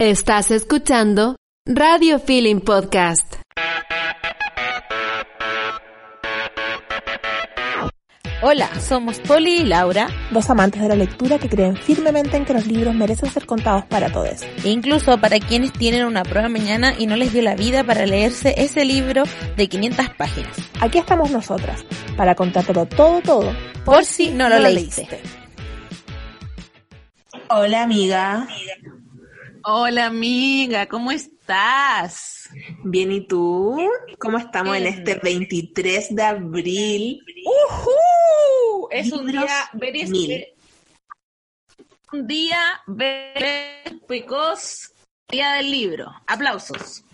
Estás escuchando Radio Feeling Podcast. Hola, somos Poli y Laura, dos amantes de la lectura que creen firmemente en que los libros merecen ser contados para todos. E incluso para quienes tienen una prueba mañana y no les dio la vida para leerse ese libro de 500 páginas. Aquí estamos nosotras, para contártelo todo, todo, por, si no lo, leíste. Hola amiga. Hola amiga, ¿cómo estás? Bien, ¿y tú? ¿Cómo estamos en este 23 de abril? ¡Uhú! Es un día very, un día picos, día del libro. Aplausos.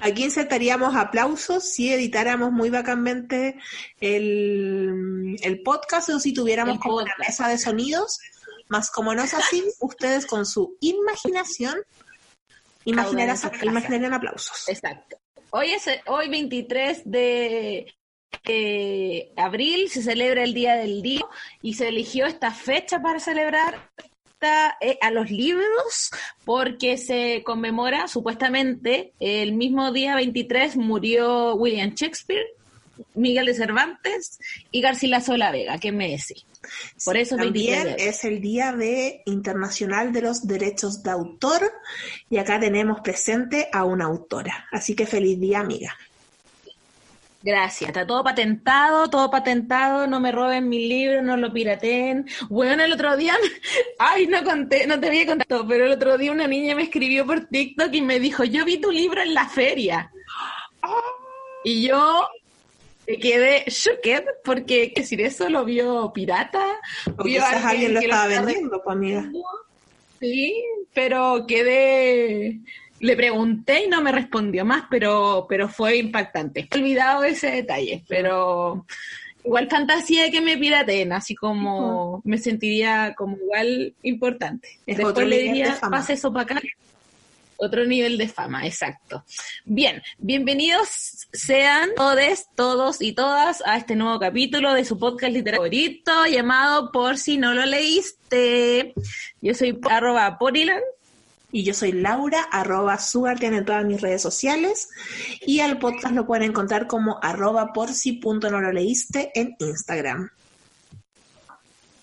Aquí insertaríamos aplausos si editáramos muy bacánmente el, el podcast o si tuviéramos como una mesa de sonidos más como no es así, ustedes con su imaginación imaginarían aplausos. Exacto. Hoy es hoy 23 de abril, se celebra el Día del Día y se eligió esta fecha para celebrar eh, a los libros porque se conmemora supuestamente el mismo día 23 murió William Shakespeare, Miguel de Cervantes y Garcilaso de la Vega, ¿qué me decís? Por eso también es el Día de Internacional de los Derechos de Autor y acá tenemos presente a una autora. Así que feliz día, amiga. Gracias, está todo patentado, todo patentado, no me roben mi libro, no lo pirateen. Bueno, el otro día, ay, no conté, no te había contado, pero el otro día una niña me escribió por TikTok y me dijo, yo vi tu libro en la feria. Y yo quedé shocked porque, ¿qué decir eso? ¿Lo vio pirata? O vio quizás alguien, lo estaba vendiendo, pues amiga. Sí, pero quedé... Le pregunté y no me respondió más, pero, pero fue impactante. He olvidado ese detalle, pero igual fantasía de que me pirateen, así como me sentiría como igual importante. Después le diría, pase eso para acá otro nivel de fama, exacto. Bien, bienvenidos sean todos, todos y todas a este nuevo capítulo de su podcast literario favorito llamado Por si no lo leíste. Yo soy arroba porilan. Y yo soy Laura, arroba Sugartian en todas mis redes sociales. Y al podcast lo pueden encontrar como arroba por si punto no lo leíste en Instagram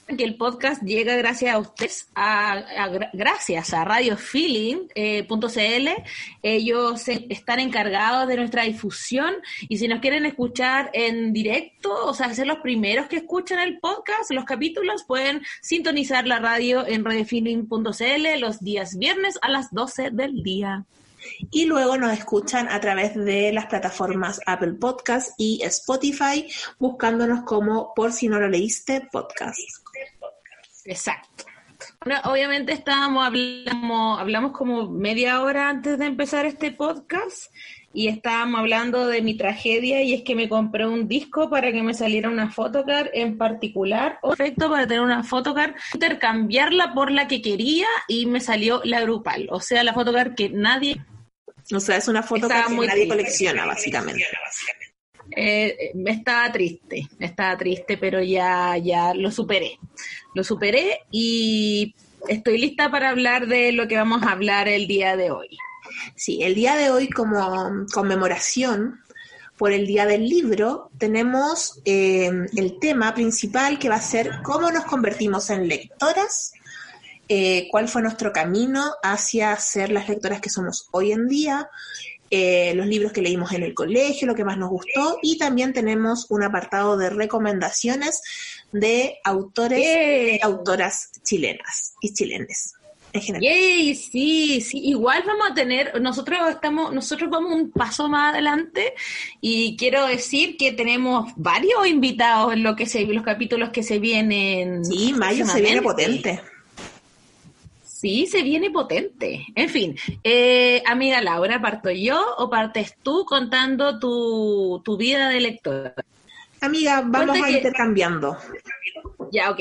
que el podcast llega gracias a ustedes, a, gracias a radiofeeling.cl. Eh, Ellos están encargados de nuestra difusión y si nos quieren escuchar en directo, o sea, ser los primeros que escuchan el podcast, los capítulos, pueden sintonizar la radio en radiofeeling.cl los días viernes a las 12 del día y luego nos escuchan a través de las plataformas Apple Podcast y Spotify, buscándonos como por si no lo leíste podcast. Exacto. obviamente estábamos hablamos, hablamos como media hora antes de empezar este podcast y estábamos hablando de mi tragedia y es que me compré un disco para que me saliera una photocard en particular, perfecto para tener una photocard, intercambiarla por la que quería y me salió la grupal, o sea, la photocard que nadie... O sea, es una photocard que nadie colecciona, básicamente. Eh, estaba triste, estaba triste, pero ya, ya lo superé. Lo superé y estoy lista para hablar de lo que vamos a hablar el día de hoy. Sí, el día de hoy como conmemoración por el Día del Libro, tenemos eh, el tema principal que va a ser cómo nos convertimos en lectoras, eh, cuál fue nuestro camino hacia ser las lectoras que somos hoy en día, eh, los libros que leímos en el colegio, lo que más nos gustó, y también tenemos un apartado de recomendaciones de autores y autoras chilenas y chilenes. En general. Yay, sí, sí, igual vamos a tener, nosotros estamos, nosotros vamos un paso más adelante y quiero decir que tenemos varios invitados en lo que se, los capítulos que se vienen. Sí, mayo se viene potente. Sí, se viene potente. En fin, eh, amiga Laura, ¿parto yo o partes tú contando tu, tu vida de lectora? Amiga, vamos Cuenta a que- intercambiando. Ya, ok.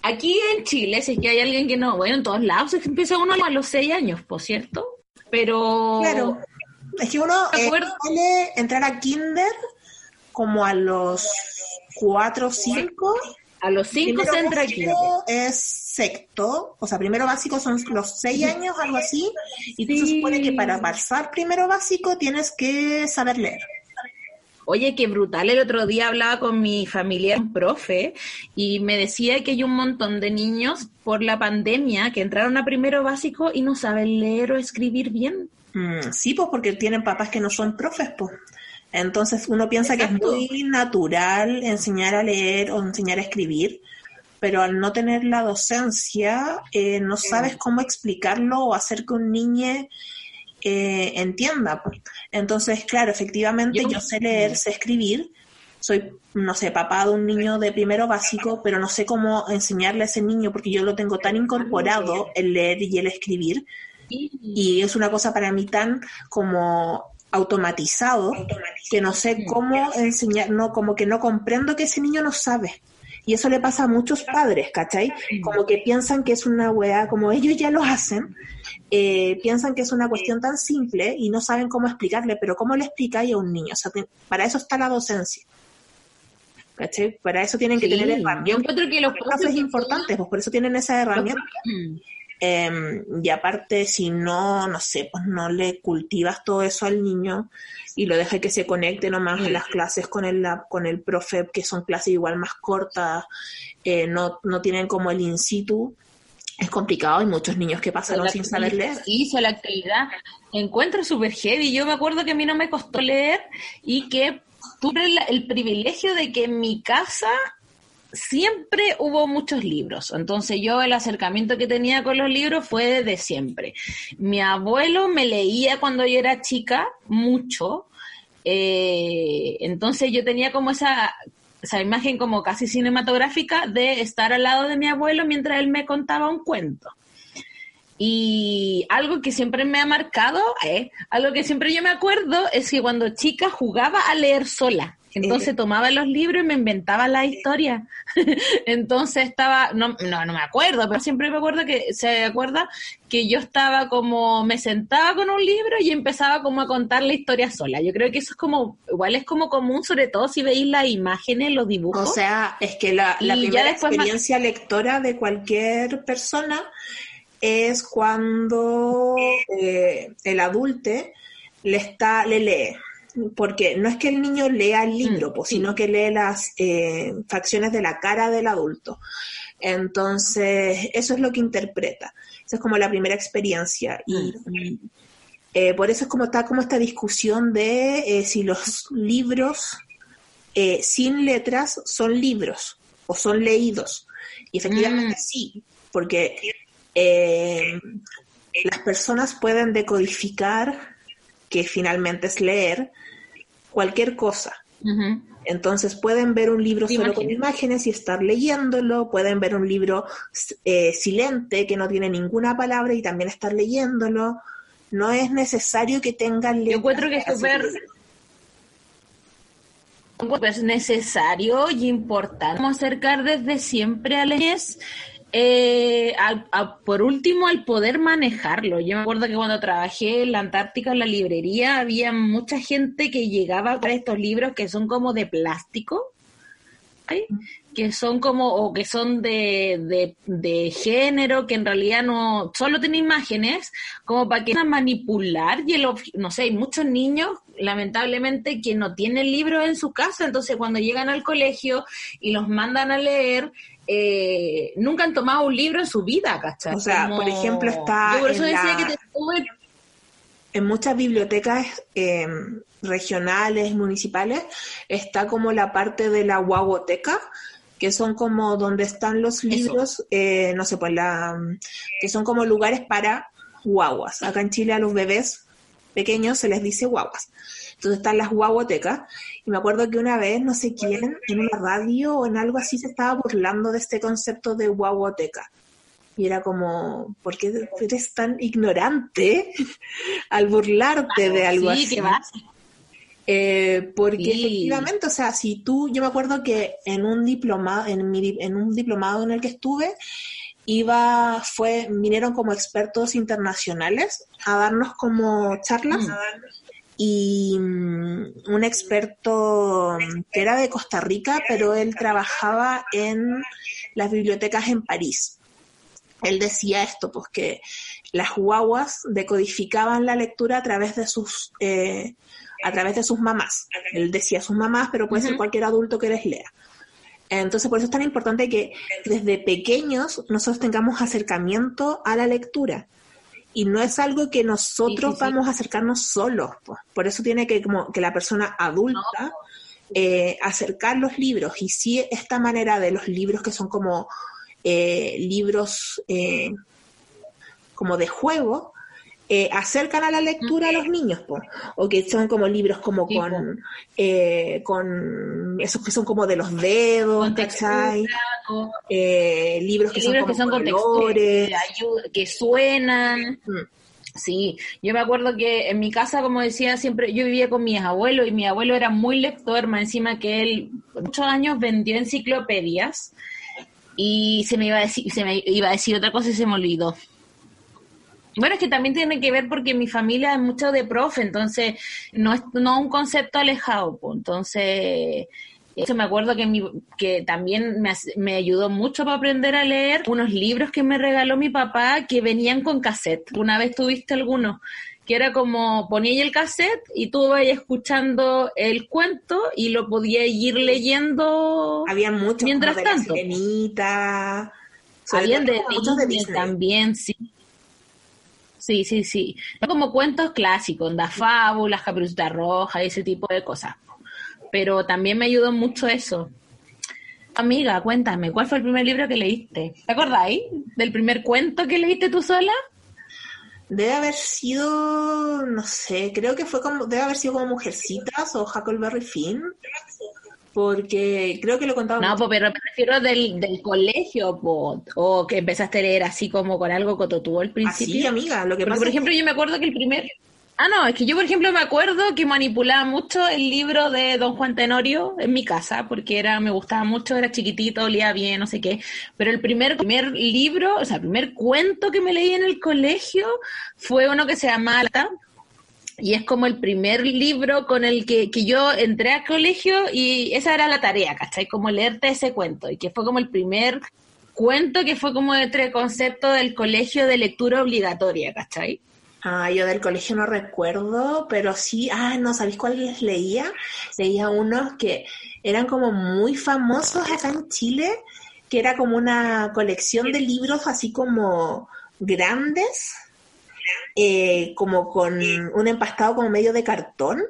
Aquí en Chile, si es que hay alguien que no, bueno, en todos lados es que empieza uno a los seis años, por cierto. Pero Claro. Es que uno ¿De eh, suele entrar a kinder como a los cuatro o cinco. a los cinco se entra aquí. básico es sexto, o sea, primero básico son los seis años, algo así, y tú se supone que para pasar primero básico tienes que saber leer. Oye, qué brutal. El otro día hablaba con mi familiar, un profe, y me decía que hay un montón de niños por la pandemia que entraron a primero básico y no saben leer o escribir bien. Mm, sí, pues porque tienen papás que no son profes, pues. Entonces uno piensa que es muy natural enseñar a leer o enseñar a escribir, pero al no tener la docencia, eh, no sabes cómo explicarlo o hacer que un niño eh, entienda. pues. Entonces, claro, efectivamente Yo- yo sé leer, sé escribir, soy, no sé, papá de un niño de primero básico, pero no sé cómo enseñarle a ese niño porque yo lo tengo tan incorporado el leer y el escribir y es una cosa para mí tan como automatizado que no sé cómo enseñar, no, como que no comprendo que ese niño no sabe. Y eso le pasa a muchos padres, ¿cachai? Como que piensan que es una weá, como ellos ya lo hacen, eh, piensan que es una cuestión tan simple y no saben cómo explicarle, pero ¿cómo le explicáis a un niño? O sea, te- para eso está la docencia. ¿Cachai? Para eso tienen que Sí, tener yo herramientas. encuentro que los profes importantes, pues por eso tienen esa herramienta. Eh, y aparte, si no, no sé, pues no le cultivas todo eso al niño y lo dejas que se conecte nomás a las clases con el, la- con el profe, que son clases igual más cortas, eh, no, no tienen como el in situ, es complicado. Hay muchos niños que pasaron sin saber leer. Hizo la actividad. Encuentro súper heavy. Yo me acuerdo que a mí no me costó leer y que tuve la- el privilegio de que en mi casa siempre hubo muchos libros. Entonces yo el acercamiento que tenía con los libros fue desde siempre. Mi abuelo me leía cuando yo era chica, mucho. Eh, entonces yo tenía como esa, esa imagen como casi cinematográfica de estar al lado de mi abuelo mientras él me contaba un cuento. Y algo que siempre me ha marcado, eh, algo que siempre yo me acuerdo, es que cuando chica jugaba a leer sola. Entonces tomaba los libros y me inventaba la historia. Entonces estaba, no, no, no me acuerdo, pero siempre me acuerdo que, se acuerda que yo estaba como, me sentaba con un libro y empezaba como a contar la historia sola. Yo creo que eso es como, igual es como común, sobre todo si veis las imágenes, los dibujos. O sea, es que la, primera experiencia lectora de cualquier persona es cuando eh, el adulte le está, le lee. Porque no es que el niño lea el libro, Mm, pues, sino que lee las eh, facciones de la cara del adulto. Entonces, eso es lo que interpreta. Esa es como la primera experiencia. Y, y, eh, por eso es como está como esta discusión de eh, si los libros eh, sin letras son libros o son leídos. Y efectivamente Mm. sí, porque las personas pueden decodificar, que finalmente es leer, cualquier cosa. Entonces pueden ver un libro solo con imágenes. y estar leyéndolo, pueden ver un libro eh, silente que no tiene ninguna palabra y también estar leyéndolo. No es necesario que tengan. Yo encuentro que es súper es necesario y importante Vamos a acercar desde siempre a la niñez, eh, por último al poder manejarlo. Yo me acuerdo que cuando trabajé en la Antártica en la librería había mucha gente que llegaba para estos libros que son como de plástico. Que son como, o que son de, de, de género, que en realidad no, solo tienen imágenes, como para que manipular, y el, no sé, hay muchos niños, lamentablemente, que no tienen libros en su casa, entonces cuando llegan al colegio y los mandan a leer, eh, nunca han tomado un libro en su vida, ¿cachai? O sea, por ejemplo, está Yo por eso en decía la- que te tuve en muchas bibliotecas eh, regionales, municipales, está como la parte de la guaguoteca, que son como donde están los libros, eh, no sé, pues la, que son como lugares para guaguas. Acá en Chile a los bebés pequeños se les dice guaguas. Entonces están las guaguotecas. Y me acuerdo que una vez, no sé quién, en una radio o en algo así se estaba burlando de este concepto de guaguoteca. Y era como, ¿por qué eres tan ignorante al burlarte de algo sí, así? vas. Eh, porque Sí. efectivamente, o sea, si tú, yo me acuerdo que en un diplomado, en, mi, en un diplomado en el que estuve, iba, fue, vinieron como expertos internacionales a darnos como charlas. Mm. Y mm, un experto que era de Costa Rica, pero él trabajaba en las bibliotecas en París. Él decía esto, pues que las guaguas decodificaban la lectura a través de sus eh, a través de sus mamás. Él decía sus mamás, pero puede ser cualquier adulto que les lea. Entonces, por eso es tan importante que desde pequeños nosotros tengamos acercamiento a la lectura. Y no es algo que nosotros Sí, sí, sí. vamos a acercarnos solos. pues. Por eso tiene que, como, que la persona adulta eh, acercar los libros. Y sí, esta manera de los libros que son como eh, libros eh, como de juego, eh, acercan a la lectura a los niños, po. o que son como libros como Sí, con, eh, con esos que son como de los dedos, Con ¿cachai? textura, con- Eh, libros que libros son que son como con textura, colores. que, ayuda- que suenan. Mm. Sí, yo me acuerdo que en mi casa, como decía siempre, yo vivía con mis abuelos y mi abuelo era muy lector, más encima que él muchos años vendió enciclopedias y se me iba a decir, se me iba a decir otra cosa y se me olvidó. Bueno, es que también tiene que ver porque mi familia es mucho de profe, entonces no es no un concepto alejado, pues, entonces eso me acuerdo que, mi, que también me, me ayudó mucho para aprender a leer unos libros que me regaló mi papá que venían con cassette. Una vez tuviste alguno que era como ponía el cassette y tú ibas escuchando el cuento y lo podías ir leyendo. Había muchos Mientras como de tanto. la sirenita, Habían de de Disney. también, sí. Sí, sí, sí. Como cuentos clásicos, da fábulas, caperucita roja ese tipo de cosas. Pero también me ayudó mucho eso. Amiga, cuéntame, ¿cuál fue el primer libro que leíste? ¿Te acordáis del primer cuento que leíste tú sola? Debe haber sido, no sé, creo que fue como, debe haber sido como Mujercitas o Huckleberry Finn, porque creo que lo contaba No, po, pero me refiero del, del colegio, po, o que empezaste a leer así como con algo cototú al así, principio. amiga. Lo que Porque, pasa por es ejemplo, yo me acuerdo que el primer... Ah, no, es que yo, por ejemplo, me acuerdo que manipulaba mucho el libro de Don Juan Tenorio en mi casa, porque era me gustaba mucho, era chiquitito, olía bien, no sé qué. Pero el primer, primer libro, o sea, el primer cuento que me leí en el colegio fue uno que se llama y es como el primer libro con el que, que yo entré al colegio y esa era la tarea, ¿cachai? Como leerte ese cuento, y que fue como el primer cuento que fue como entre concepto del colegio de lectura obligatoria, ¿cachai? Ah, yo del colegio no recuerdo, pero sí, ah, no, ¿sabéis cuáles leía? Leía unos que eran como muy famosos acá en Chile, que era como una colección de libros así como grandes, eh, como con un empastado como medio de cartón,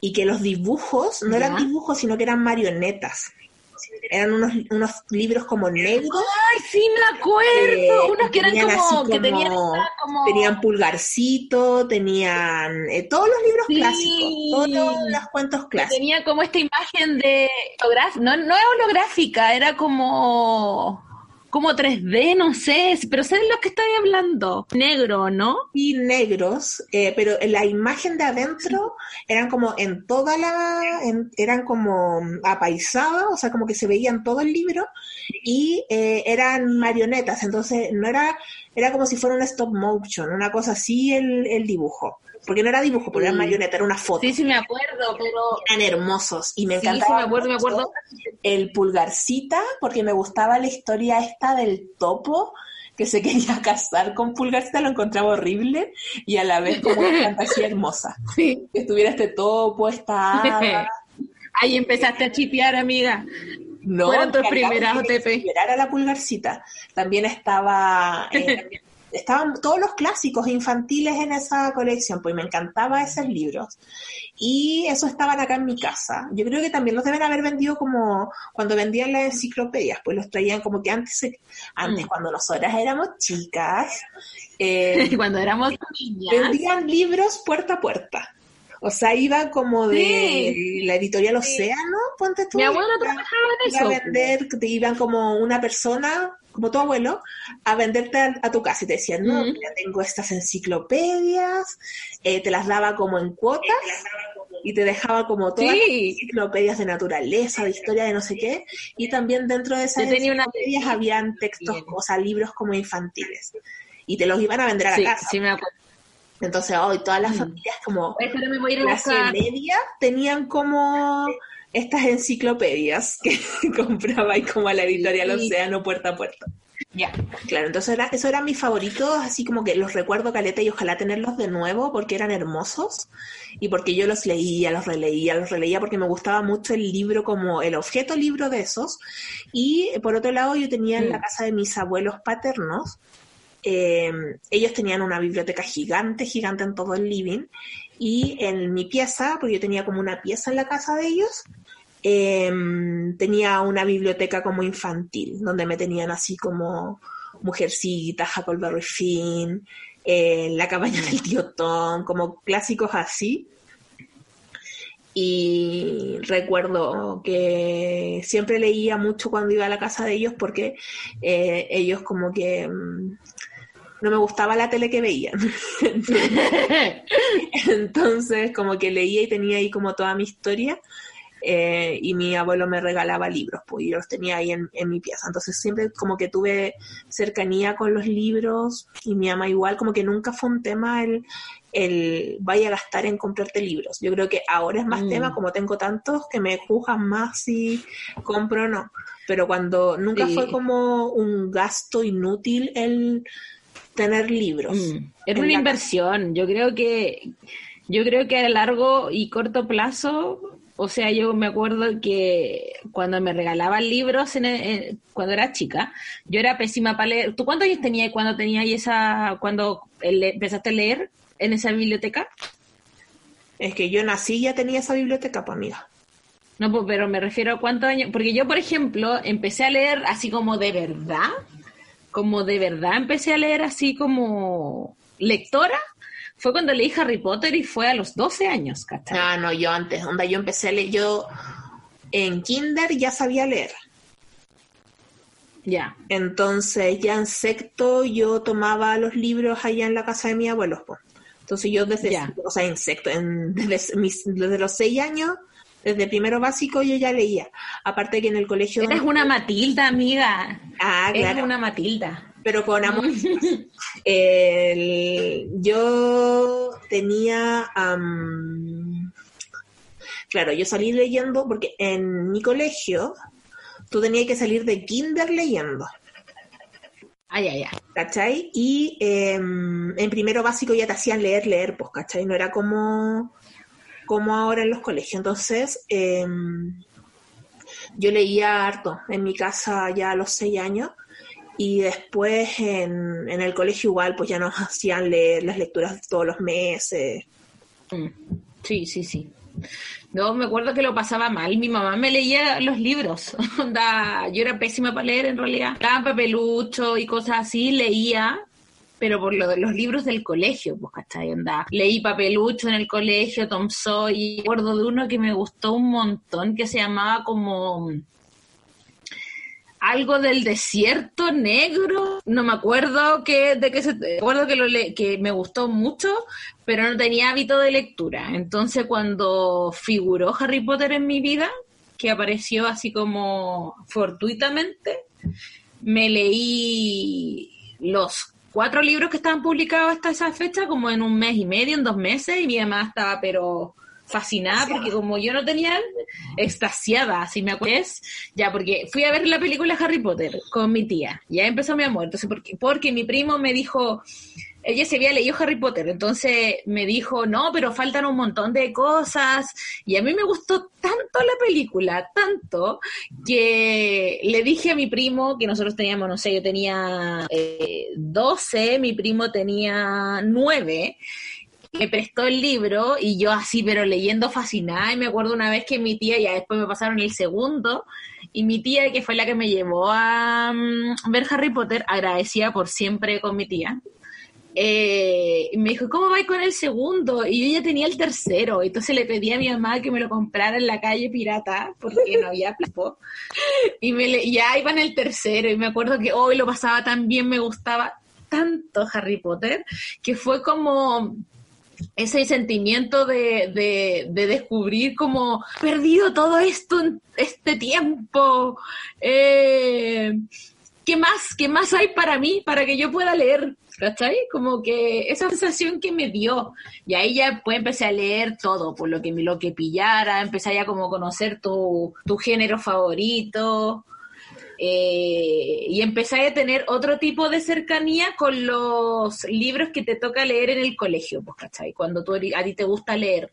y que los dibujos no eran dibujos, sino que eran marionetas. Eran unos, unos libros como negros ¡Ay, sí me acuerdo! eh, Unos que eran como, que tenían como- tenían pulgarcito, tenían eh, todos los libros Sí. clásicos, todos los, cuentos clásicos. tenía como esta imagen de no, no es holográfica, era como como 3D, no sé, pero sé de lo que estoy hablando. Negro, ¿no? Y negros, eh, pero la imagen de adentro eran como en toda la, eran como apaisadas, o sea, como que se veía en todo el libro y eh, eran marionetas, entonces no era, era como si fuera un stop motion, una cosa así el, el dibujo, porque no era dibujo, porque era Mm. marioneta, era una foto. Sí, sí me acuerdo, pero Eran hermosos y me sí, sí encantaba me acuerdo, me acuerdo. el pulgarcita porque me gustaba la historia esta del topo que se quería casar con Pulgarcita, lo encontraba horrible y a la vez como una fantasía hermosa. Sí. Que estuviera este topo, esta hada. Ahí empezaste a chipear, amiga. No, Fueron tus me encantaba primeras OTP. liberara la Pulgarcita. También estaba... eh, estaban todos los clásicos infantiles en esa colección, pues me encantaba esos libros. Y eso estaban acá en mi casa. Yo creo que también los deben haber vendido como cuando vendían las enciclopedias, pues los traían como que antes, antes Mm. cuando nosotras éramos chicas, eh, Cuando éramos niñas. vendían libros puerta a puerta. O sea, iba como de la editorial Océano, ponte tú. Mi abuelo iba- trabajaba en iba a eso. vender, iban como una persona como tu abuelo, a venderte a, a tu casa y te decían, no, Mm. mira, tengo estas enciclopedias, eh, te las daba como en cuotas y te dejaba como todas las Sí, enciclopedias de naturaleza, de historia, de no sé qué, y también dentro de esas tenía una- enciclopedias habían textos, Bien. o sea, libros como infantiles, y te los iban a vender a la sí, casa. sí me acuerdo. Entonces, hoy todas las Mm. familias como Oye, pero me voy a ir a clase media tenían como estas enciclopedias que compraba ahí como a la editorial Sí. Océano puerta a puerta. Ya. Claro, entonces era, eso eran mis favoritos, así como que los recuerdo caleta y ojalá tenerlos de nuevo porque eran hermosos y porque yo los leía, los releía, los releía porque me gustaba mucho el libro como el objeto libro de esos. Y por otro lado yo tenía en la Mm. casa de mis abuelos paternos, eh, ellos tenían una biblioteca gigante, gigante en todo el living y en mi pieza, porque yo tenía como una pieza en la casa de ellos, eh, tenía una biblioteca como infantil, donde me tenían así como Mujercita, Huckleberry Finn, eh, La cabaña del tío Tom, como clásicos así. Y recuerdo que siempre leía mucho cuando iba a la casa de ellos porque eh, ellos como que mm, no me gustaba la tele que veían. Entonces, como que leía y tenía ahí como toda mi historia. eh, y mi abuelo me regalaba libros, pues y yo los tenía ahí en, en mi pieza. Entonces, siempre como que tuve cercanía con los libros y mi ama igual, como que nunca fue un tema el, el vaya a gastar en comprarte libros. Yo creo que ahora es más Mm. tema, como tengo tantos, que me juzgan más si compro o no. Pero cuando nunca Sí. fue como un gasto inútil el tener libros. Mm, Es en una inversión. Yo creo que yo creo que a largo y corto plazo, o sea, yo me acuerdo que cuando me regalaban libros en en- cuando era chica, yo era pésima para leer. ¿Tú cuántos años tenías cuando tenías esa cuando empezaste a leer en esa biblioteca? Es que yo nací y ya tenía esa biblioteca, pues amiga. No, pues, pero me refiero a cuántos años, porque yo, por ejemplo, empecé a leer así como de verdad, como de verdad empecé a leer así como lectora, fue cuando leí Harry Potter y fue a los 12 años, ¿cachai? Ah, no, yo antes, onda, yo empecé a leer, yo en kinder ya sabía leer. Ya. Entonces, ya en sexto yo tomaba los libros allá en la casa de mis abuelos, pues. Entonces yo desde, Ya. o sea, en sexto, en- desde, mis- desde los seis años, desde primero básico yo ya leía. Aparte que en el colegio... Eres una Matilda, amiga. Ah, Eres claro. una Matilda. pero con amor. El- yo tenía, am, claro, yo salí leyendo porque en mi colegio tú tenías que salir de kinder leyendo, Ay, ay, ay. ¿cachai? Y em, en primero básico ya te hacían leer, leer, pues, ¿cachai? No era como, como ahora en los colegios. Entonces, em, yo leía harto en mi casa ya a los seis años y después en, el colegio igual pues ya nos hacían leer las lecturas todos los meses. Mm. Sí, sí, sí. No, me acuerdo que lo pasaba mal. Mi mamá me leía los libros. Yo era pésima para leer en realidad. Daban papelucho y cosas así, leía, pero por lo de los libros del colegio, pues, ¿cachai? Onda, leí papelucho en el colegio, Tom Sawyer. Me acuerdo de uno que me gustó un montón, que se llamaba como algo del desierto negro, no me acuerdo que, de qué se, acuerdo que, lo que me gustó mucho, pero no tenía hábito de lectura. Entonces cuando figuró Harry Potter en mi vida, que apareció así como fortuitamente, me leí los cuatro libros que estaban publicados hasta esa fecha, como en un mes y medio, en dos meses, y mi mamá estaba pero fascinada porque como yo no tenía extasiada, si me acuerdas, ya porque fui a ver la película Harry Potter con mi tía, ya empezó mi amor, entonces porque, porque mi primo me dijo, ella se había leído Harry Potter, entonces me dijo, no, pero faltan un montón de cosas, y a mí me gustó tanto la película, tanto, que le dije a mi primo, que nosotros teníamos, no sé, yo tenía eh, 12, mi primo tenía 9, me prestó el libro y yo así, pero leyendo fascinada. Y me acuerdo una vez que mi tía, ya después me pasaron el segundo, y mi tía, que fue la que me llevó a mm, ver Harry Potter, agradecida por siempre con mi tía, eh, me dijo, ¿cómo vais con el segundo? Y yo ya tenía el tercero, entonces le pedí a mi mamá que me lo comprara en la calle pirata, porque no había plazo. Y me le, ya iba en el tercero, y me acuerdo que hoy lo pasaba tan bien, me gustaba tanto Harry Potter, que fue como ese sentimiento de, de, de, descubrir como perdido todo esto en este tiempo. Eh, ¿Qué más? ¿Qué más hay para mí? Para que yo pueda leer. ¿Cachai? Como que esa sensación que me dio. Y ahí ya pues empecé a leer todo, por lo que lo que pillara, empecé ya como a conocer tu, tu género favorito. Eh, y empecé a tener otro tipo de cercanía con los libros que te toca leer en el colegio, pues, ¿cachai? Cuando tú, a ti te gusta leer,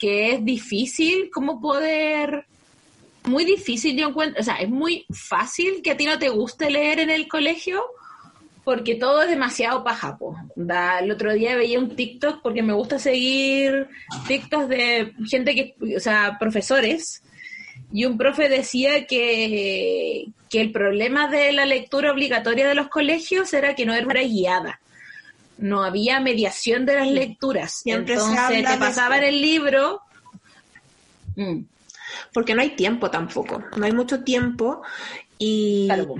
que es difícil como poder, muy difícil yo encuentro, o sea, es muy fácil que a ti no te guste leer en el colegio, porque todo es demasiado pajapo. Da, el otro día veía un TikTok porque me gusta seguir TikToks de gente que, o sea, profesores, y un profe decía que, que el problema de la lectura obligatoria de los colegios era que no era guiada. No había mediación de las lecturas. Siempre Entonces te pasaban el libro. Mm, porque no hay tiempo tampoco, no hay mucho tiempo y Claro.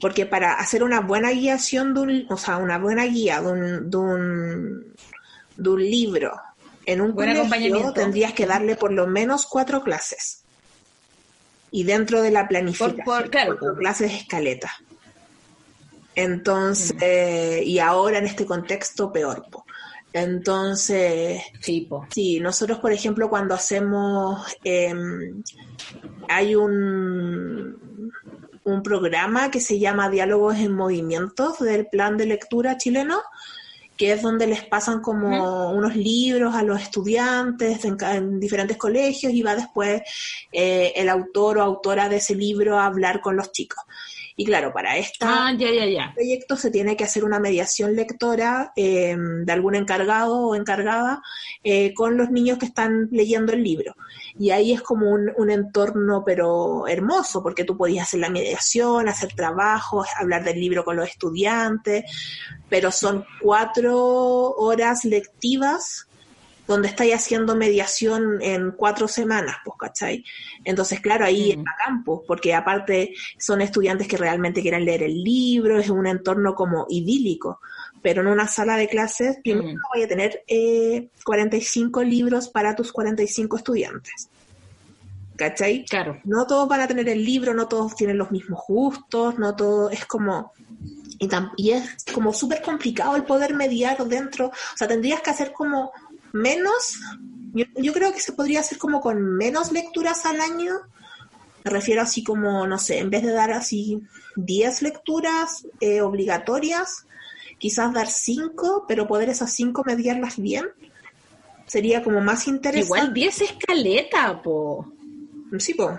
porque para hacer una buena guiación de un, o sea, una buena guía de un, de un, de un libro en un Buen colegio tendrías que darle por lo menos cuatro clases y dentro de la planificación Por- por- claro, cuatro por- clases escaleta. Entonces, eh, y ahora en este contexto peor. po. Entonces, sí, po. Sí, nosotros, por ejemplo, cuando hacemos, em, hay un, un programa que se llama Diálogos en Movimientos del Plan de Lectura chileno, que es donde les pasan como unos libros a los estudiantes en, diferentes colegios y va después eh, el autor o autora de ese libro a hablar con los chicos. Y claro, para esta Ah, ya, ya, ya. proyecto se tiene que hacer una mediación lectora eh, de algún encargado o encargada eh, con los niños que están leyendo el libro. Y ahí es como un, un entorno pero hermoso, porque tú podías hacer la mediación, hacer trabajos, hablar del libro con los estudiantes, pero son cuatro horas lectivas donde estáis haciendo mediación en cuatro semanas, pues, ¿cachai? Entonces, claro, ahí Mm. es pues, porque aparte son estudiantes que realmente quieren leer el libro, es un entorno como idílico, pero en una sala de clases, primero Mm. voy a tener eh, 45 libros para tus 45 estudiantes, ¿cachai? Claro. no todos van a tener el libro, no todos tienen los mismos gustos, no todo es como y, y es como súper complicado el poder mediar dentro, o sea, tendrías que hacer como menos, yo, yo creo que se podría hacer como con menos lecturas al año, me refiero así como, no sé, en vez de dar así 10 lecturas eh, obligatorias, quizás dar 5, pero poder esas 5 mediarlas bien, sería como más interesante. Igual 10 escaleta, po. Sí, po.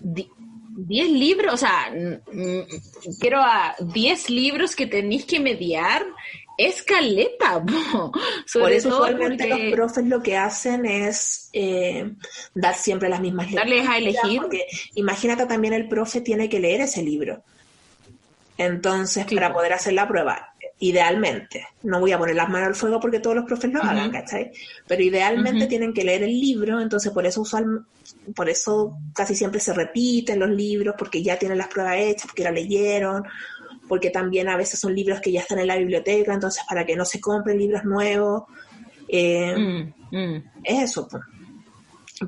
Di- 10 libros, o sea, quiero a 10 libros que tenéis que mediar, escaleta, po. Sobre Por eso todo usualmente porque los profes lo que hacen es eh, dar siempre las mismas darles a elegir. porque imagínate también el profe tiene que leer ese libro. Entonces, Sí, para po. poder hacer la prueba, idealmente, no voy a poner las manos al fuego porque todos los profes lo hagan. ¿cachai? Pero idealmente tienen que leer el libro, entonces por eso usual, por eso casi siempre se repiten los libros, porque ya tienen las pruebas hechas, porque la leyeron, porque también a veces son libros que ya están en la biblioteca, entonces para que no se compren libros nuevos. eh, Mm, mm. es eso. po.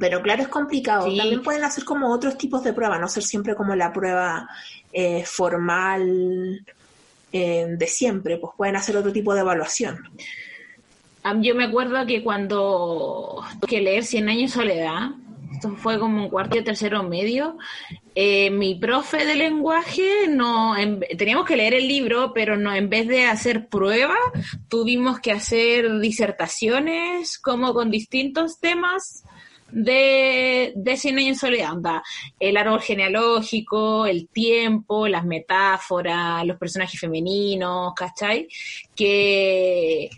Pero claro, es complicado. Sí. También pueden hacer como otros tipos de pruebas, no ser siempre como la prueba eh, formal eh, de siempre, pues pueden hacer otro tipo de evaluación. Am- Yo me acuerdo que cuando tuve que leer Cien años de soledad, esto fue como un cuarto y tercero medio, eh, mi profe de lenguaje no en- teníamos que leer el libro, pero no en vez de hacer pruebas, tuvimos que hacer disertaciones como con distintos temas de, de Cien años de soledad, onda, el árbol genealógico, el tiempo, las metáforas, los personajes femeninos, ¿cachai? Que,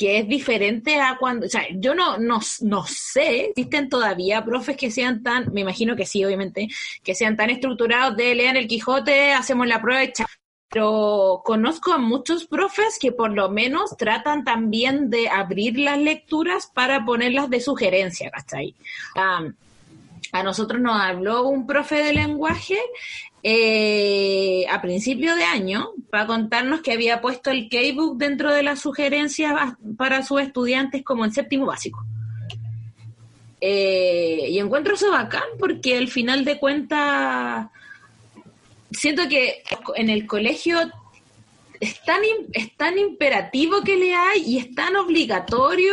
que es diferente a cuando, o sea, yo no, no, no sé, existen todavía profes que sean tan, me imagino que sí, obviamente, que sean tan estructurados de lean el Quijote, hacemos la prueba y pero conozco a muchos profes que por lo menos tratan también de abrir las lecturas para ponerlas de sugerencia, ¿cachai? A nosotros nos habló un profe de lenguaje eh, a principio de año para contarnos que había puesto el K-Book dentro de las sugerencias para sus estudiantes como en séptimo básico. Eh, y encuentro eso bacán porque al final de cuentas siento que en el colegio es tan, es tan imperativo que le hay y es tan obligatorio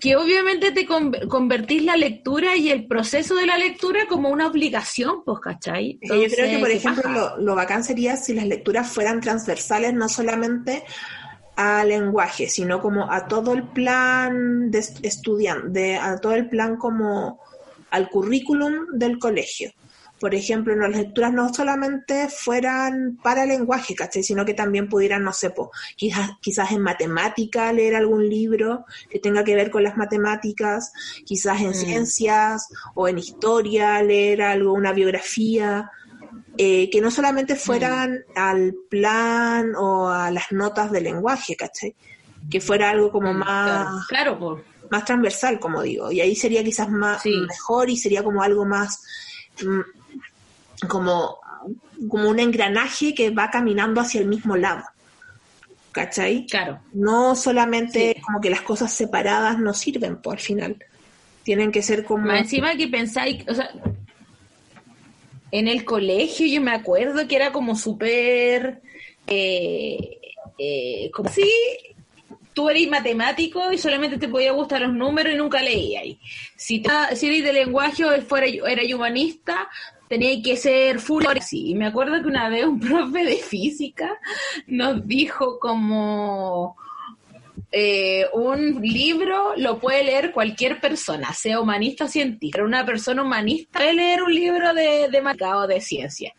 que obviamente te convertís la lectura y el proceso de la lectura como una obligación, pues, ¿cachai? Yo creo que, por ejemplo, lo, lo, bacán sería si las lecturas fueran transversales, no solamente al lenguaje, sino como a todo el plan de estudiante, a todo el plan como al currículum del colegio por ejemplo, en las lecturas no solamente fueran para lenguaje, ¿cachai? Sino que también pudieran, no sé, quizás, quizás en matemática leer algún libro que tenga que ver con las matemáticas, quizás en mm. ciencias o en historia leer algo, una biografía, eh, que no solamente mm. fueran al plan o a las notas de lenguaje, ¿cachai? Que fuera algo como mm, más... Claro, Más transversal, como digo. Y ahí sería quizás más mejor y sería como algo más como, como un engranaje que va caminando hacia el mismo lado. ¿Cachai? Claro. No solamente como que las cosas separadas no sirven, por al final. Tienen que ser como. encima que pensáis, o sea, en el colegio yo me acuerdo que era como súper. Eh, eh, como si tú eres matemático y solamente te podía gustar los números y nunca leías. Si, si eres de lenguaje o fuera, eras humanista, tenía que ser full sí. Y me acuerdo que una vez un profe de física nos dijo como eh, un libro lo puede leer cualquier persona, sea humanista o científico. Pero una persona humanista puede leer un libro de, de o de ciencia.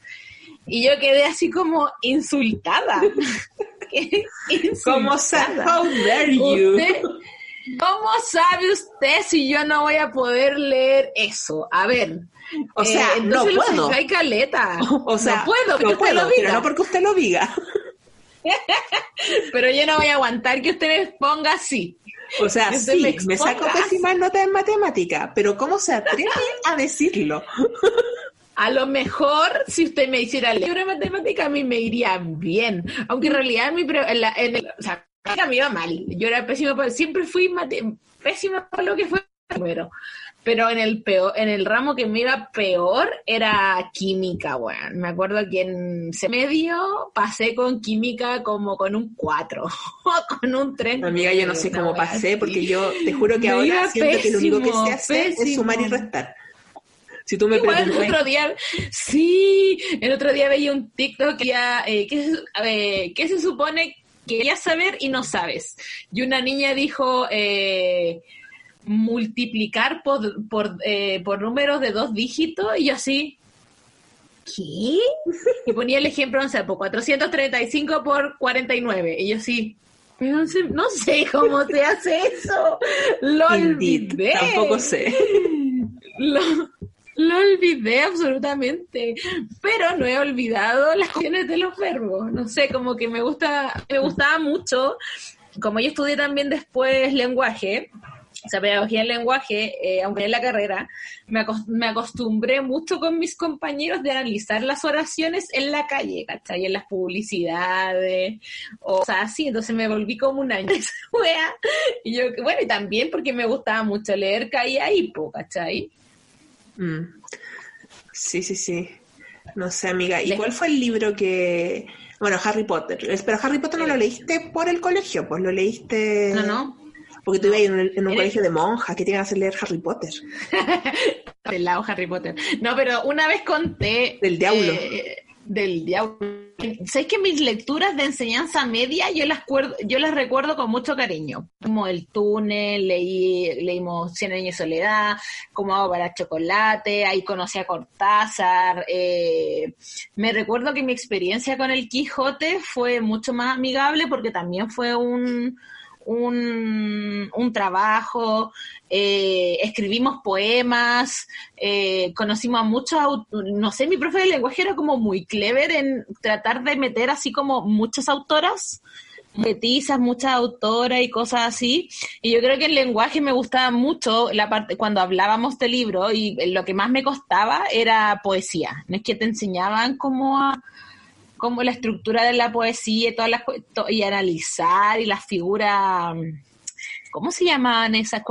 Y yo quedé así como insultada. ¿Cómo sabe? How dare you? ¿Cómo sabe usted si yo no voy a poder leer eso? A ver, o sea, eh, no puedo. Hay caleta. O sea, no puedo, no puedo, lo diga. no porque usted lo diga. pero yo no voy a aguantar que usted me ponga así. O sea, sí, me, saco pésimas notas en matemática, pero ¿cómo se atreve a decirlo? A lo mejor, si usted me hiciera el libro de matemática, a mí me iría bien. Aunque en realidad, mi en, la, en el, o sea, me iba mal. Yo era pésima, siempre fui pésima por lo que fue número. Pero en el peor, en el ramo que me iba peor era química, weón. Me acuerdo que en medio pasé con química como con un 4 o con un 3. Amiga, yo no sé cómo pasé, porque yo te juro que ahora siento que lo único que se hace es sumar y restar. Si tú me Igual, el otro día, sí, el otro día veía un TikTok que, ya, eh, que, que se supone querías saber y no sabes. Y una niña dijo, eh, multiplicar por, por, eh, por números de dos dígitos y yo así, ¿qué? Y ponía el ejemplo, no sé, por 435 por 49 y yo así, no sé, no sé cómo se hace eso, lo olvidé. Tampoco sé. Lo, lo olvidé absolutamente, pero no he olvidado las cuestiones de los verbos. No sé, como que me gusta, me gustaba mucho. Como yo estudié también después lenguaje, o sea, pedagogía en lenguaje, eh, aunque en la carrera, me, acostumbré mucho con mis compañeros de analizar las oraciones en la calle, ¿cachai? En las publicidades, o, sea, así, entonces me volví como un esa wea. Y yo, bueno, y también porque me gustaba mucho leer caía hipo, ¿cachai? Mm. Sí, sí, sí. No sé, amiga, ¿y cuál fue el libro que... Bueno, Harry Potter. Pero Harry Potter no lo leíste por el colegio, pues lo leíste... No, no. Porque tú ibas en, un colegio de monjas que tienen que hacer leer Harry Potter. del lado Harry Potter. No, pero una vez conté. Del diablo. Eh, del diablo. Sé que mis lecturas de enseñanza media yo las, yo las recuerdo con mucho cariño. Como El túnel, leí, leímos Cien años de soledad, Como hago para chocolate, ahí conocí a Cortázar. Eh, me recuerdo que mi experiencia con el Quijote fue mucho más amigable porque también fue un, un, un trabajo, eh, escribimos poemas, eh, conocimos a muchos, no sé, mi profe de lenguaje era como muy clever en tratar de meter así como muchas autoras, poetisas, muchas autoras y cosas así. Y yo creo que el lenguaje me gustaba mucho la parte cuando hablábamos de libro y lo que más me costaba era poesía. No es que te enseñaban cómo a como la estructura de la poesía y todas las to- y analizar y las figuras ¿cómo se llamaban esas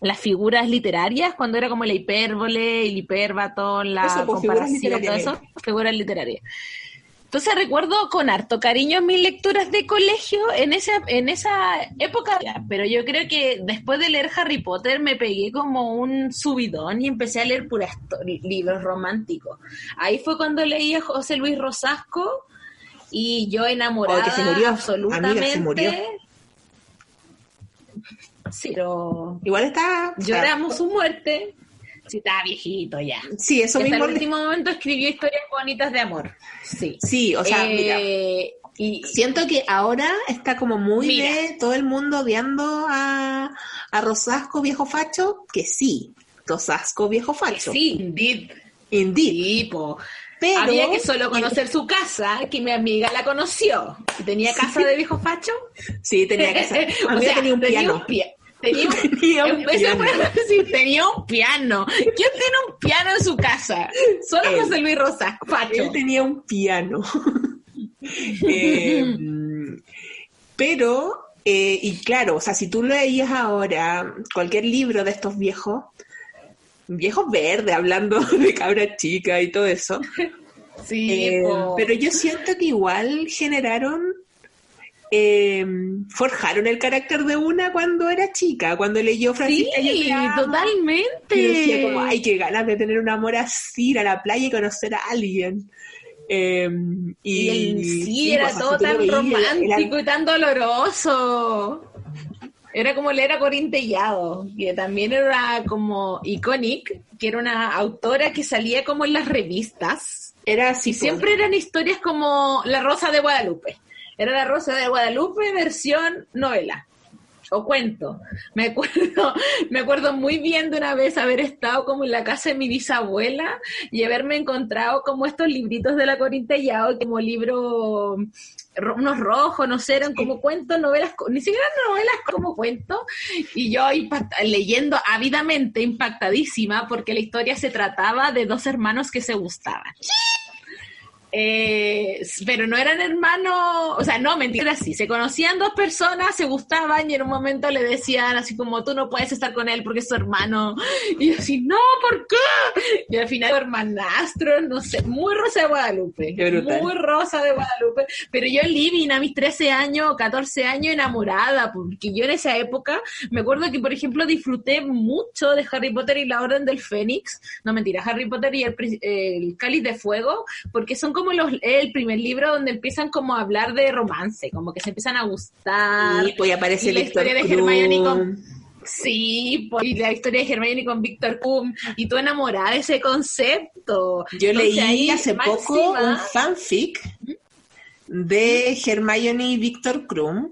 las figuras literarias cuando era como la hipérbole, el hipérbaton, la Eso, pues, comparación, todo eso, figuras literarias. Entonces recuerdo con harto cariño mis lecturas de colegio en esa, en esa época, pero yo creo que después de leer Harry Potter me pegué como un subidón y empecé a leer puras libros románticos. Ahí fue cuando leí a José Luis Rosasco y yo enamorada Oh, que se murió. absolutamente. Amiga, se murió. Sí, pero Igual está. lloramos su muerte. Sí, estaba viejito ya. Sí, eso hasta mismo. el último momento escribió historias bonitas de amor. Sí. Sí, o sea, mira. Eh, y Siento que ahora está como muy Mira. de todo el mundo odiando a, a Rosasco viejo facho, que sí, Rosasco viejo facho. sí, indeed. Indeed. Sí, po. Pero Había que solo conocer su casa, que mi amiga la conoció. ¿Tenía casa de viejo facho? Sí, tenía que ser. o sea, tenía un piano. pia- Tenía un, Tenía un eso piano. decir, tenía un piano. ¿Quién tiene un piano en su casa? Solo Él. José Luis Rosa, Facho. Él tenía un piano. Eh, pero, eh, y claro, o sea, si tú leías ahora cualquier libro de estos viejos, viejos verdes, hablando de cabra chica y todo eso, Sí, eh, po. pero yo siento que igual generaron, eh, forjaron el carácter de una cuando era chica, cuando leyó Sí, Francisca. Yo amo. totalmente. Y decía como, ay, qué ganas de tener un amor así, ir a la playa y conocer a alguien. Eh, y, Y el sí, sí, era pues, así todo tan era- romántico y tan doloroso. Era como leer a Corín Tellado, que también era como iconic, que era una autora que salía como en las revistas. Era así. Y siempre eran historias como La Rosa de Guadalupe. Era La Rosa de Guadalupe versión novela o cuento. Me acuerdo, me acuerdo muy bien de una vez haber estado como en la casa de mi bisabuela y haberme encontrado como estos libritos de la Corintellado, como libro ro- unos rojos, no sé, eran como cuentos, novelas, ni siquiera novelas como cuentos, y yo impacta- leyendo ávidamente, impactadísima, porque la historia se trataba de dos hermanos que se gustaban. Eh, pero no eran hermanos, o sea, no, mentira, sí, se conocían dos personas, se gustaban y en un momento le decían así como, tú no puedes estar con él porque es tu hermano. Y yo así, no, ¿por qué? Y al final, hermanastro, no sé, muy Rosa de Guadalupe, muy Rosa de Guadalupe, pero yo living a mis 13 años, 14 años enamorada, porque yo en esa época me acuerdo que, por ejemplo, disfruté mucho de Harry Potter y la Orden del Fénix, no mentira, Harry Potter y el, el Cáliz de Fuego, porque son como los el primer libro donde empiezan como a hablar de romance, como que se empiezan a gustar. Y pues aparece Y la Víctor historia de Krum. Hermione con Sí, pues, y la historia de Hermione con Víctor Krum, y tú enamorada de ese concepto. Yo Entonces, leí ahí, hace poco un fanfic de Hermione y Víctor Krum.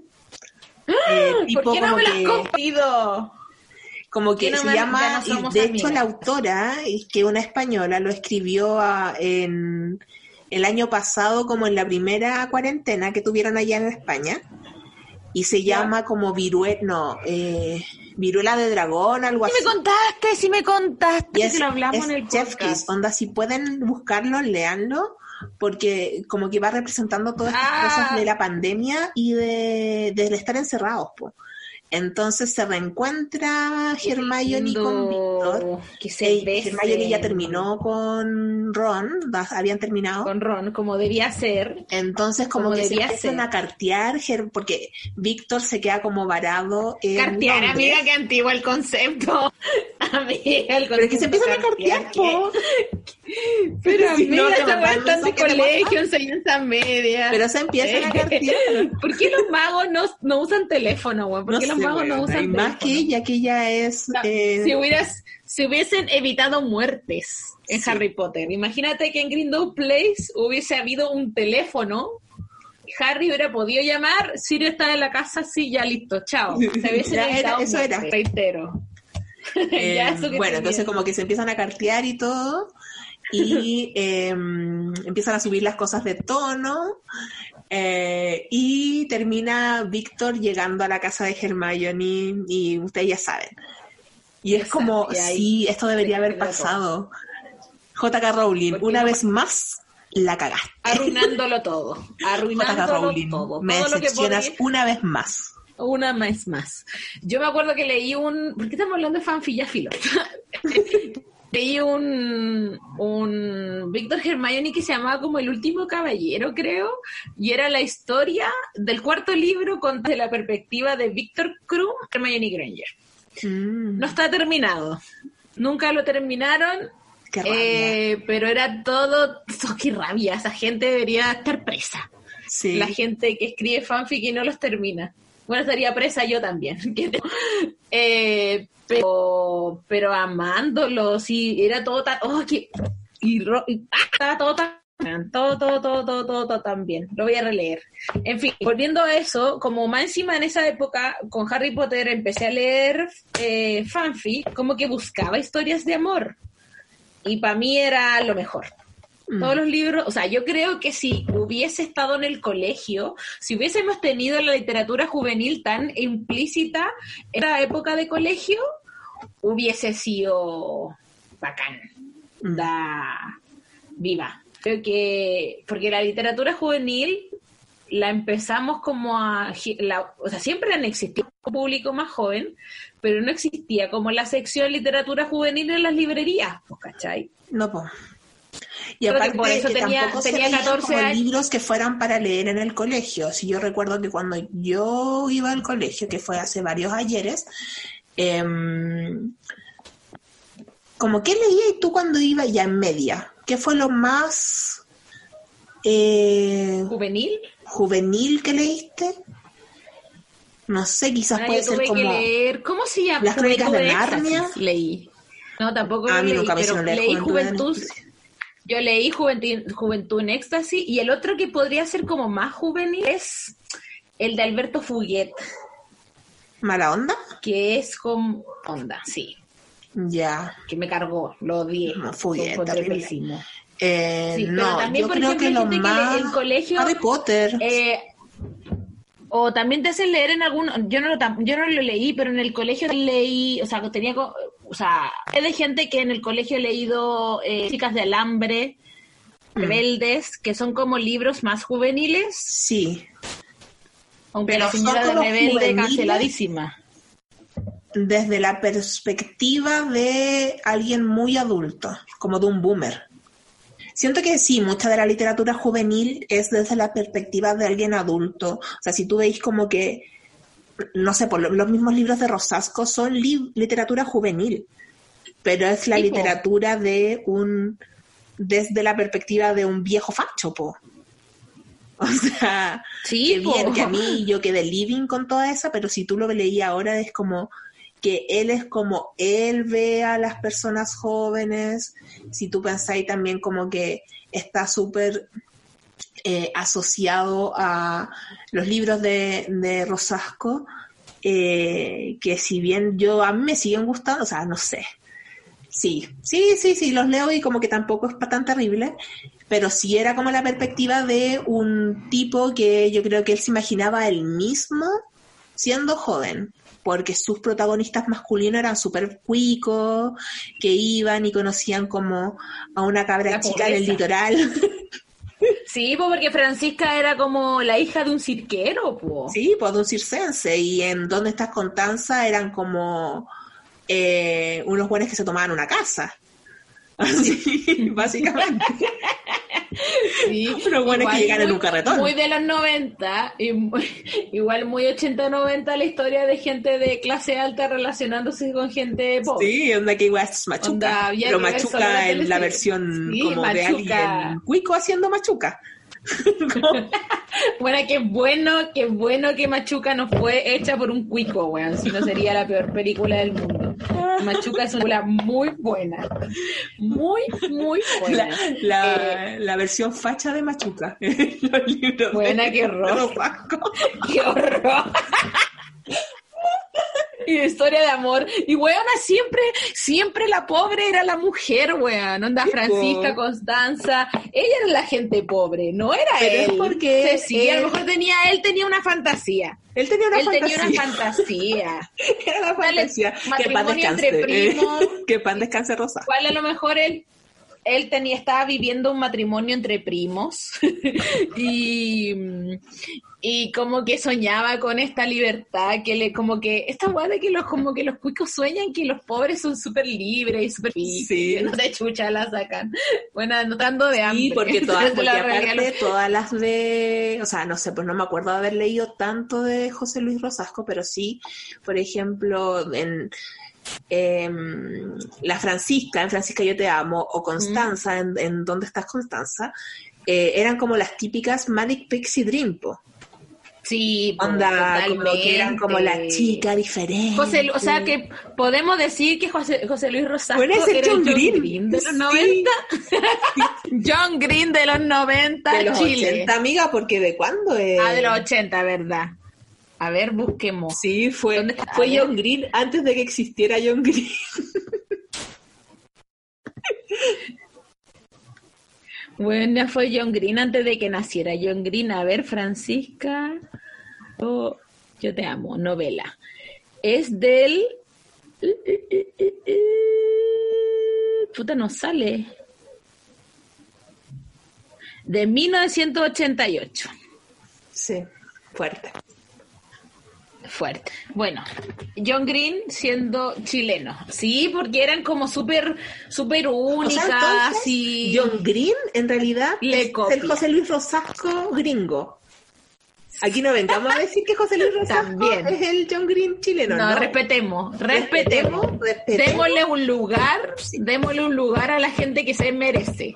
Eh, tipo ¿Por qué no como me lo has que- compartido? como que ¿Qué no se me- llama, no y de hecho amigas? la autora, es que una española, lo escribió a- en el año pasado como en la primera cuarentena que tuvieron allá en España, y se llama como viruela, no, eh, viruela de dragón, algo Sí así. me contaste, sí me contaste, Y es, que lo hablamos es en el Jeff. Kiss, onda, si pueden buscarlo, leanlo, porque como que va representando todas estas Ah. cosas de la pandemia y de, de estar encerrados, po. Entonces se reencuentra Hermione con Víctor. Que se besen. Hermione ya terminó con Ron, habían terminado. Con Ron, como debía ser. Entonces como, como que se debía empiezan ser. a cartear, porque Víctor se queda como varado en Cartear, Londres. amiga, que antiguo el concepto. amiga, el Pero es que se concepto empiezan a cartear, po. Pero Si amiga, no, esa weá de colegio, enseñanza media. Pero se empiezan a cartear. ¿Por qué los magos no, no usan teléfono, weón? ¿Por qué los sé, magos no usan y más que teléfono? ella, que ella es... No, eh, si, hubieras, si hubiesen evitado muertes en Sí. Harry Potter, imagínate que en Grindelwald Place hubiese habido un teléfono Harry hubiera podido llamar, Sirio está en la casa, sí, ya listo, chao. Se hubiese era- eso era. Reitero. Eh, Ya eso que bueno, entonces como que se empiezan a cartear y todo, y eh, empiezan a subir las cosas de tono, eh, y termina Víctor llegando a la casa de Hermione, y ustedes ya saben. Y es Exacto, como, y sí, esto debería haber pasado. JK Rowling, una vez más, la cagaste. Arruinándolo todo. JK Arruinándolo Rowling, todo. me todo decepcionas una vez más. Una vez más. Yo me acuerdo que leí un. ¿Por qué estamos hablando de fanfic ya filo? leí un, un Víctor Hermione que se llamaba como El último caballero, creo, y era la historia del cuarto libro con de la perspectiva de Víctor Krum, Hermione Granger. Mm, No está terminado. Nunca lo terminaron, qué rabia. eh, pero era todo. Oh, ¡Qué rabia! Esa gente debería estar presa sí. la gente que escribe fanfic y no los termina. Bueno, estaría presa yo también. Eh, pero, pero amándolos y era todo tan... Oh, que, y, ah, estaba todo tan... Todo, todo, todo, todo, todo, todo tan bien. Lo voy a releer. En fin, volviendo a eso, como más encima en esa época, con Harry Potter empecé a leer eh, como que buscaba historias de amor. Y para mí era lo mejor Mm. todos los libros, o sea, yo creo que si hubiese estado en el colegio, si hubiésemos tenido la literatura juvenil tan implícita en la época de colegio, hubiese sido bacán, Mm. da viva. Creo que, porque la literatura juvenil la empezamos como a, la, o sea, siempre han existido un público más joven, pero no existía como la sección literatura juvenil en las librerías, pues, ¿cachai? No, po. Y Creo que aparte por eso que tenía- tampoco se tenía veían 14 como años. libros que fueran para leer en el colegio. Si yo recuerdo que cuando yo iba al colegio, que fue hace varios ayeres, em, como qué leías tú cuando ibas ya en media? ¿Qué fue lo más eh, Juvenil. juvenil que leíste? No sé, quizás Ah, puede yo tuve ser como que leer, ¿cómo se llama? Las Crónicas de Narnia. Leí. No, tampoco A lo mí leí, nunca me pero leí Juventud en Juventud. Yo leí Juventud, Juventud en Éxtasis y el otro que podría ser como más juvenil es el de Alberto Fuguet, mala onda. que es con onda, sí, Ya. que me cargó, lo odié. No, Fuguet, pésimo. Eh, Sí, pero no, también, yo por creo ejemplo, que lo el colegio- Harry Potter. Eh, o también te hacen leer en algún, yo no lo yo no lo leí, pero en el colegio leí, o sea, tenía, o sea, es de gente que en el colegio he leído eh, chicas de alambre, Mm. rebeldes, que son como libros más juveniles, Sí, aunque Pero la señora de rebelde canceladísima. desde la perspectiva de alguien muy adulto, como de un boomer. Siento que sí, mucha de la literatura juvenil es desde la perspectiva de alguien adulto. O sea, si tú veis como que, no sé, por lo- los mismos libros de Rosasco son li- literatura juvenil, pero es la literatura de un, desde la perspectiva de un viejo facho, po. O sea, Sí, po. bien, que a mí yo quedé living con toda esa, pero si tú lo leías ahora es como que él es como él ve a las personas jóvenes, si tú pensáis también como que está súper eh, asociado a los libros de, de Rosasco, eh, que si bien yo a mí me siguen gustando, o sea, no sé. Sí, sí, sí, sí, los leo y como que tampoco es tan terrible, pero sí era como la perspectiva de un tipo que yo creo que él se imaginaba él mismo siendo joven, porque sus protagonistas masculinos eran súper cuicos, que iban y conocían como a una cabra La chica en el pobreza. litoral. Sí, po, porque Francisca era como la hija de un cirquero, po. Sí, pues de un circense. Y en Donde estás Constanza eran como eh, unos buenos que se tomaban una casa. Así, básicamente. Sí, Unos buenos que igual llegan en muy- un carretón. Muy de los 90, y muy- igual muy 80-90 la historia de gente de clase alta relacionándose con gente pobre. Sí, onda que igual es machuca. Pero que machuca en la versión Sí, como de machuca. alguien cuico haciendo machuca. Bueno, qué bueno, qué bueno que Machuca no fue hecha por un cuico, weón. Si no sería la peor película del mundo. Machuca es una muy buena. Muy, muy buena. La, Eh, la versión facha de Machuca. Los libros Buena, de qué horror. ¡Qué horror! Y de historia de amor. Y weona, siempre, siempre la pobre era la mujer, weón. Onda Francisca. Constanza. Ella era la gente pobre, no era Pero es él. porque Sí, sí, a lo mejor tenía, él tenía una fantasía. Él tenía una él fantasía. tenía una fantasía. Era Dale, fantasía. Que pan matrimonio entre descanse. primos. que pan descanse rosa. ¿Cuál a lo mejor él, él tenía, estaba viviendo un matrimonio entre primos y, y como que soñaba con esta libertad, que le, como que, esta de que los, como que los cuicos sueñan que los pobres son súper libres y súper Sí. no de chucha la sacan. Bueno, anotando de hambre. Sí, porque todas, porque aparte todas las de, o sea, no sé, pues no me acuerdo de haber leído tanto de José Luis Rosasco, pero sí, por ejemplo, en em, La Francisca, en Francisca yo te amo, o Constanza, en, en ¿Dónde estás Constanza? Eh, eran como las típicas Manic Pixie Dream, po. Sí, Onda, como que eran como la chica diferente. José, o sea que podemos decir que José, José Luis Rosasco Bueno, es el era John Green. de los Sí. 90. John Green de los 90, de los Chile. 80, amiga, porque ¿de cuándo es? Ah, de los 80, ¿verdad? A ver, busquemos. Sí, fue, fue A ver. John Green antes de que existiera John Green. Bueno, fue John Green antes de que naciera John Green. A ver, Francisca. Oh, yo te amo, novela. Es del. Puta, no sale. De 1988. Sí, fuerte. Fuerte. Bueno, John Green siendo chileno. Sí, porque eran como súper, súper O únicas sea, entonces, y... John Green en realidad Le es el. José Luis Rosasco gringo. Aquí no vengamos a decir que José Luis Rosasco También. es el John Green chileno, No, ¿no? respetemos, Respetemos. Démosle un lugar, démosle un lugar a la gente que se merece.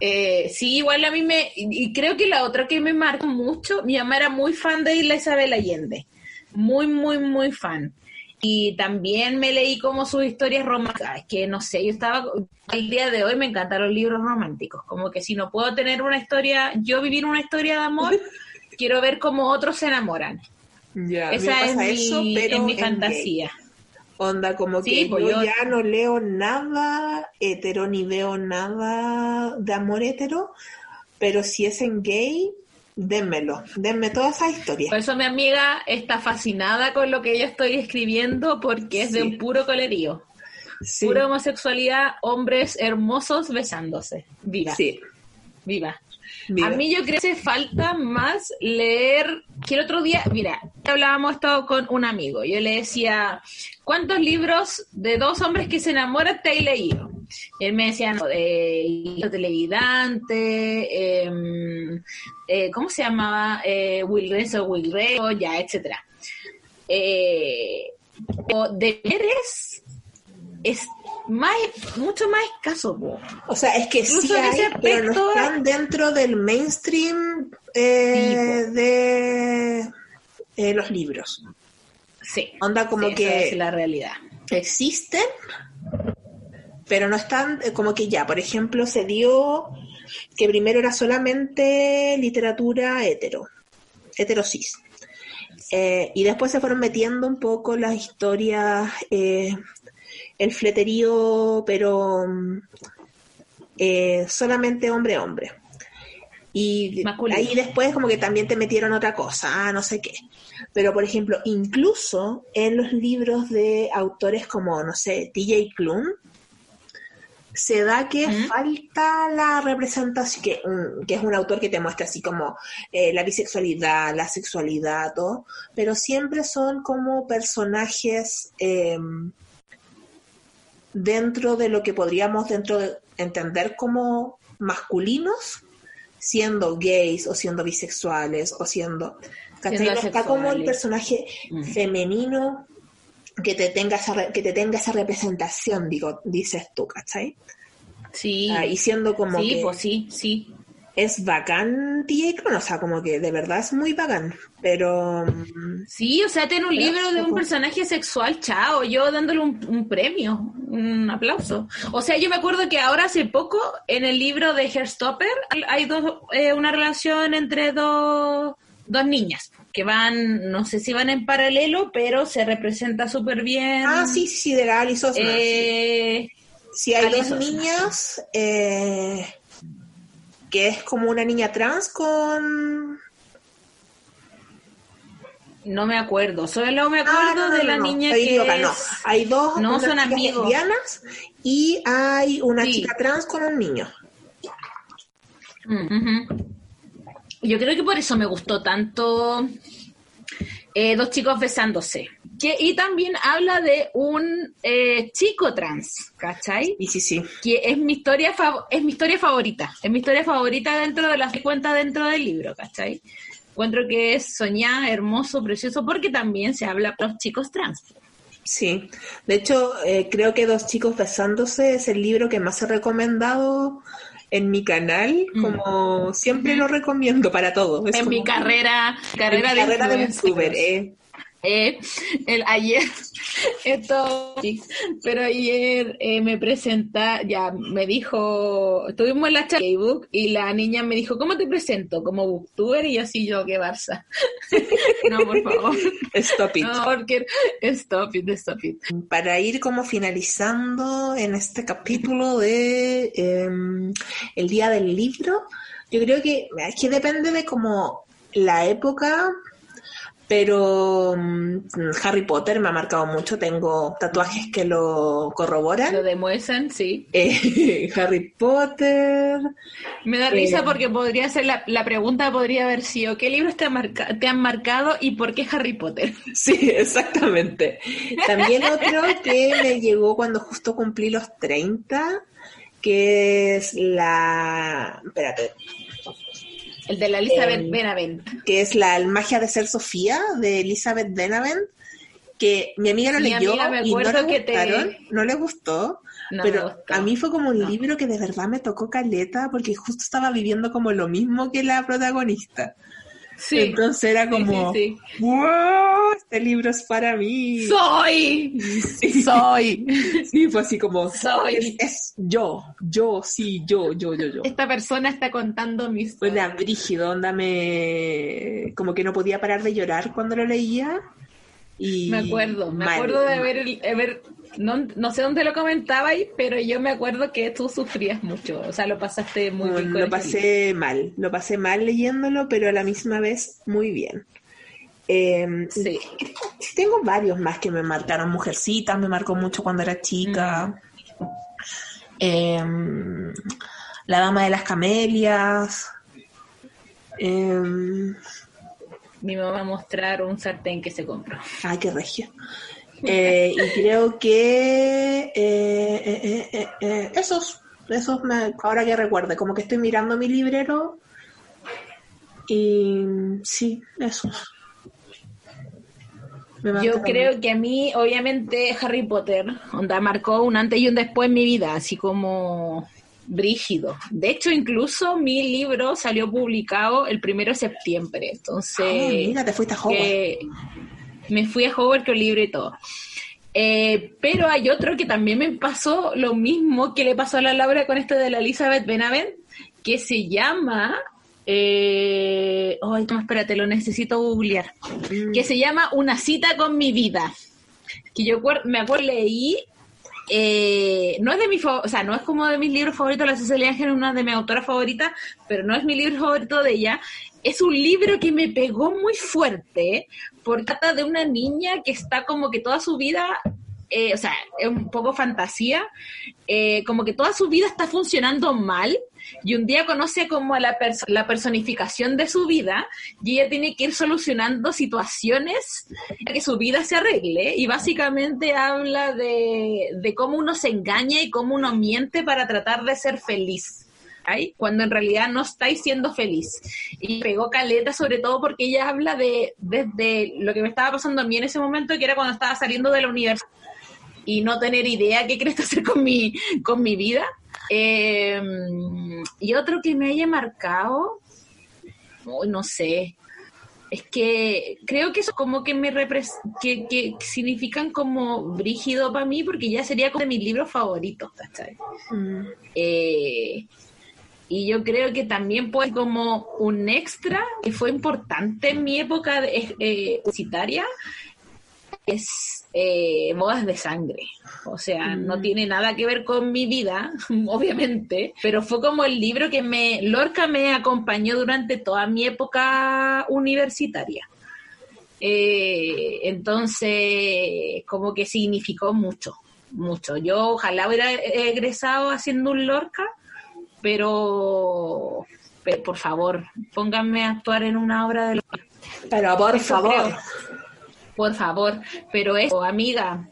Eh, sí, igual a mí me, y creo que la otra que me marca mucho, mi mamá era muy fan de Isla Isabel Allende. Muy, muy, muy fan. Y también me leí como sus historias románticas, que no sé, yo estaba, al día de hoy me encantan los libros románticos, como que si no puedo tener una historia, yo vivir una historia de amor, quiero ver cómo otros se enamoran. Ya, me Esa es mi, eso, pero es mi en fantasía. gay. Onda, como Sí, que pues yo, yo- ya no leo nada hetero ni veo nada de amor hetero, pero si es en gay, dénmelo, denme todas esas historias. Por eso mi amiga está fascinada con lo que yo estoy escribiendo porque es de un puro colerío. Sí, Pura homosexualidad, hombres hermosos besándose. Viva, sí. viva. A mí yo creo que hace falta más leer, que el otro día, mira, hablábamos esto con un amigo, yo le decía, ¿cuántos libros de dos hombres que se enamoran te has leído? Y él me decía, no, de televidente, em, eh, ¿cómo se llamaba? Eh, Will Renzo, Will Reo, ya, etcétera. Eh, o deberes es más, mucho más escaso, po. O sea, es que sí Incluso hay, pero no están dentro del mainstream eh, de eh, los libros. Sí. Onda como Sí, que es la realidad. existen, pero no están, eh, como que ya, por ejemplo, se dio que primero era solamente literatura hetero, heterosis. Eh, y después se fueron metiendo un poco las historias, eh, el fleterío, pero mm, eh, solamente hombre-hombre. Y Masculino. ahí después como que también te metieron otra cosa, ah, no sé qué. Pero, por ejemplo, incluso en los libros de autores como, no sé, TJ Klum, se da que ¿Mm? falta la representación, que, un- que es un autor que te muestra así como eh, la bisexualidad, la sexualidad, todo, pero siempre son como personajes eh, dentro de lo que podríamos dentro de entender como masculinos, siendo gays o siendo bisexuales o siendo... ¿cachai? No está como el personaje Mm. femenino que te tenga esa re- que te tenga esa representación, digo, dices tú, ¿cachai? Sí. Ah, y siendo como sí, que pues sí, sí. Es bacán TJ Cron, o sea, como que de verdad es muy bacán, pero... Sí, o sea, tiene un libro de un personaje sexual, chao, yo dándole un, un premio, un aplauso. O sea, yo me acuerdo que ahora hace poco, en el libro de Herstopper, hay dos, eh, una relación entre dos, dos niñas, que van, no sé si van en paralelo, pero se representa súper bien. Ah, sí, sí, de la Alice Osman, sí. Eh, Sí, hay Alice dos Osman. niñas, eh, que es como una niña trans con... no me acuerdo, solo me Ah, acuerdo no, no, de la no, niña que no. es- Hay dos No, son amigos. lesbianas y hay una Sí. chica trans con un niño. Mm. Yo creo que por eso me gustó tanto eh, Dos chicos besándose. Que, y también habla de un eh, chico trans, ¿cachai? Y sí, sí. Que es mi historia es mi historia favorita. Es mi historia favorita dentro de las que cuenta dentro del libro, ¿cachai? Encuentro que es soñar, hermoso, precioso, porque también se habla de los chicos trans. Sí, de hecho, eh, creo que Dos chicos besándose es el libro que más he recomendado en mi canal, Mm. como siempre lo recomiendo para todo. Es en mi carrera, en carrera, carrera de youtuber, eh. Eh, el ayer, esto, pero ayer eh, me presenta, ya me dijo, estuvimos en la charla de Facebook y la niña me dijo, ¿cómo te presento? ¿Como booktuber? Y yo así, yo, qué Barça. no, por favor. Stop it. No, porque, stop it, stop it. Para ir como finalizando en este capítulo de em, el día del libro, yo creo que es que depende de como la época, pero mm, Harry Potter me ha marcado mucho, tengo tatuajes que lo corroboran. Lo demuestran, sí. Eh, Harry Potter, Me da risa Eh. porque podría ser, la, la pregunta podría haber sido, ¿qué libros te, han marca- te han marcado y por qué Harry Potter? sí, exactamente. También otro que me llegó cuando justo cumplí los 30, que es la... Espérate, El de la Elizabeth Em, Benavent. que es la magia de ser Sofía de Elizabeth Benavent, que mi amiga lo Mi leyó amiga me y no le te- gustaron, no le gustó, No pero gustó. a mí fue como un No. libro que de verdad me tocó caleta porque justo estaba viviendo como lo mismo que la protagonista. Sí. Entonces era como, sí, ¡wow! Este libro es para mí. ¡Soy! ¡Soy! Sí, fue así como, Soy. Es, es yo, yo, sí, yo, yo, yo, yo. Esta persona está contando mi historia. una brígido, onda me... Como que no podía parar de llorar cuando lo leía. Y Me acuerdo, me mal. acuerdo de haber, haber no, no sé dónde lo comentabais, pero yo me acuerdo que tú sufrías mucho, o sea, lo pasaste muy bien. con Lo pasé mal, lo pasé mal leyéndolo, pero a la misma vez muy bien. Eh, libro. Sí. Tengo varios más que me marcaron. Mujercitas me marcó mucho cuando era chica. Eh, la Dama de las Camelias. Eh, Mi mamá mostrar un sartén que se compró. Ay, qué regio. Eh, y creo que eh, eh, eh, eh, esos, esos me- ahora que recuerde, como que estoy mirando mi librero y sí, esos. Yo creo que a mí, obviamente, Harry Potter, onda, marcó un antes y un después en mi vida, así como brígido. De hecho, incluso mi libro salió publicado el primero de septiembre, entonces... Ah, mira, te fuiste a Hogwarts. que me fui a Hogwarts con el libro y todo. Eh, pero hay otro que también me pasó lo mismo que le pasó a la Laura con esto de la Elizabeth Benavent, que se llama... Eh, ay, no, espérate, lo necesito googlear. Que se llama Una cita con mi vida. Que yo me acuerdo, leí eh, no es de mi o sea, no es como de mis libros favoritos, la Cecilia Ángel es una de mis autoras favoritas, pero no es mi libro favorito de ella. Es un libro que me pegó muy fuerte, porque trata de una niña que está como que toda su vida, eh, o sea, es un poco fantasía, eh, como que toda su vida está funcionando mal. Y un día conoce como a la, perso- la personificación de su vida y ella tiene que ir solucionando situaciones para que su vida se arregle y básicamente habla de, de cómo uno se engaña y cómo uno miente para tratar de ser feliz. Cuando en realidad no estáis siendo feliz. Y pegó caleta sobre todo porque ella habla de desde lo que me estaba pasando a mí en ese momento, que era cuando estaba saliendo de la universidad y no tener idea qué querés hacer con mi, con mi vida, Eh, y otro que me haya marcado, oh, no sé, es que creo que eso como que me que, que significan como brígido para mí porque ya sería como de mis libros favoritos, ¿cachai? Mm. Eh, y yo creo que también pues como un extra que fue importante en mi época de, eh, universitaria es eh, Bodas de Sangre. O sea, no tiene nada que ver con mi vida, obviamente, pero fue como el libro que me, Lorca me acompañó durante toda mi época universitaria. Eh, entonces, como que significó mucho, mucho. Yo ojalá hubiera egresado haciendo un Lorca, pero, pero por favor, pónganme a actuar en una obra de Lorca. Pero por Eso favor, creo. Por favor, pero eso, amiga,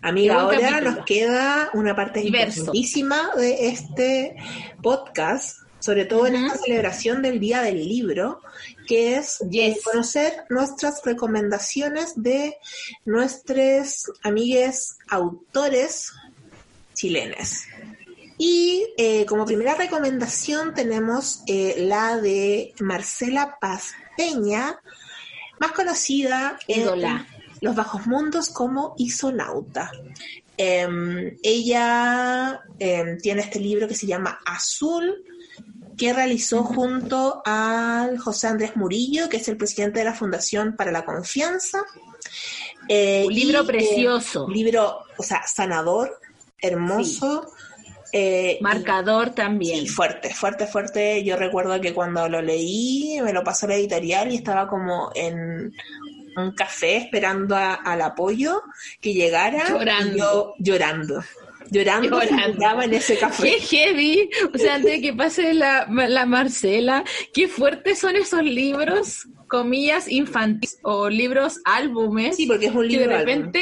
amiga, ahora nos queda una parte Diverso. importantísima de este podcast, sobre todo en esta celebración del Día del Libro, que es eh, Yes. conocer nuestras recomendaciones de nuestros amigues autores chilenes. Y eh, como primera recomendación tenemos eh, la de Marcela Paz Peña, más conocida en los bajos mundos como Isonauta. Em, ella em, tiene este libro que se llama Azul, que realizó junto al José Andrés Murillo, que es el presidente de la Fundación para la Confianza. Eh, Un libro y, eh, precioso. libro, o sea, sanador, hermoso. Eh, y- marcador también. Sí, fuerte, fuerte, fuerte. Yo recuerdo que cuando lo leí, me lo pasó la editorial y estaba como en un café esperando a- al apoyo que llegara. Llorando. Y yo llorando. Llorando, Llorando. en ese Qué café. heavy, o sea, antes de que pase la, la Marcela, qué fuertes son esos libros, comillas, infantiles, o libros álbumes, Sí, porque es un que de libro. álbum.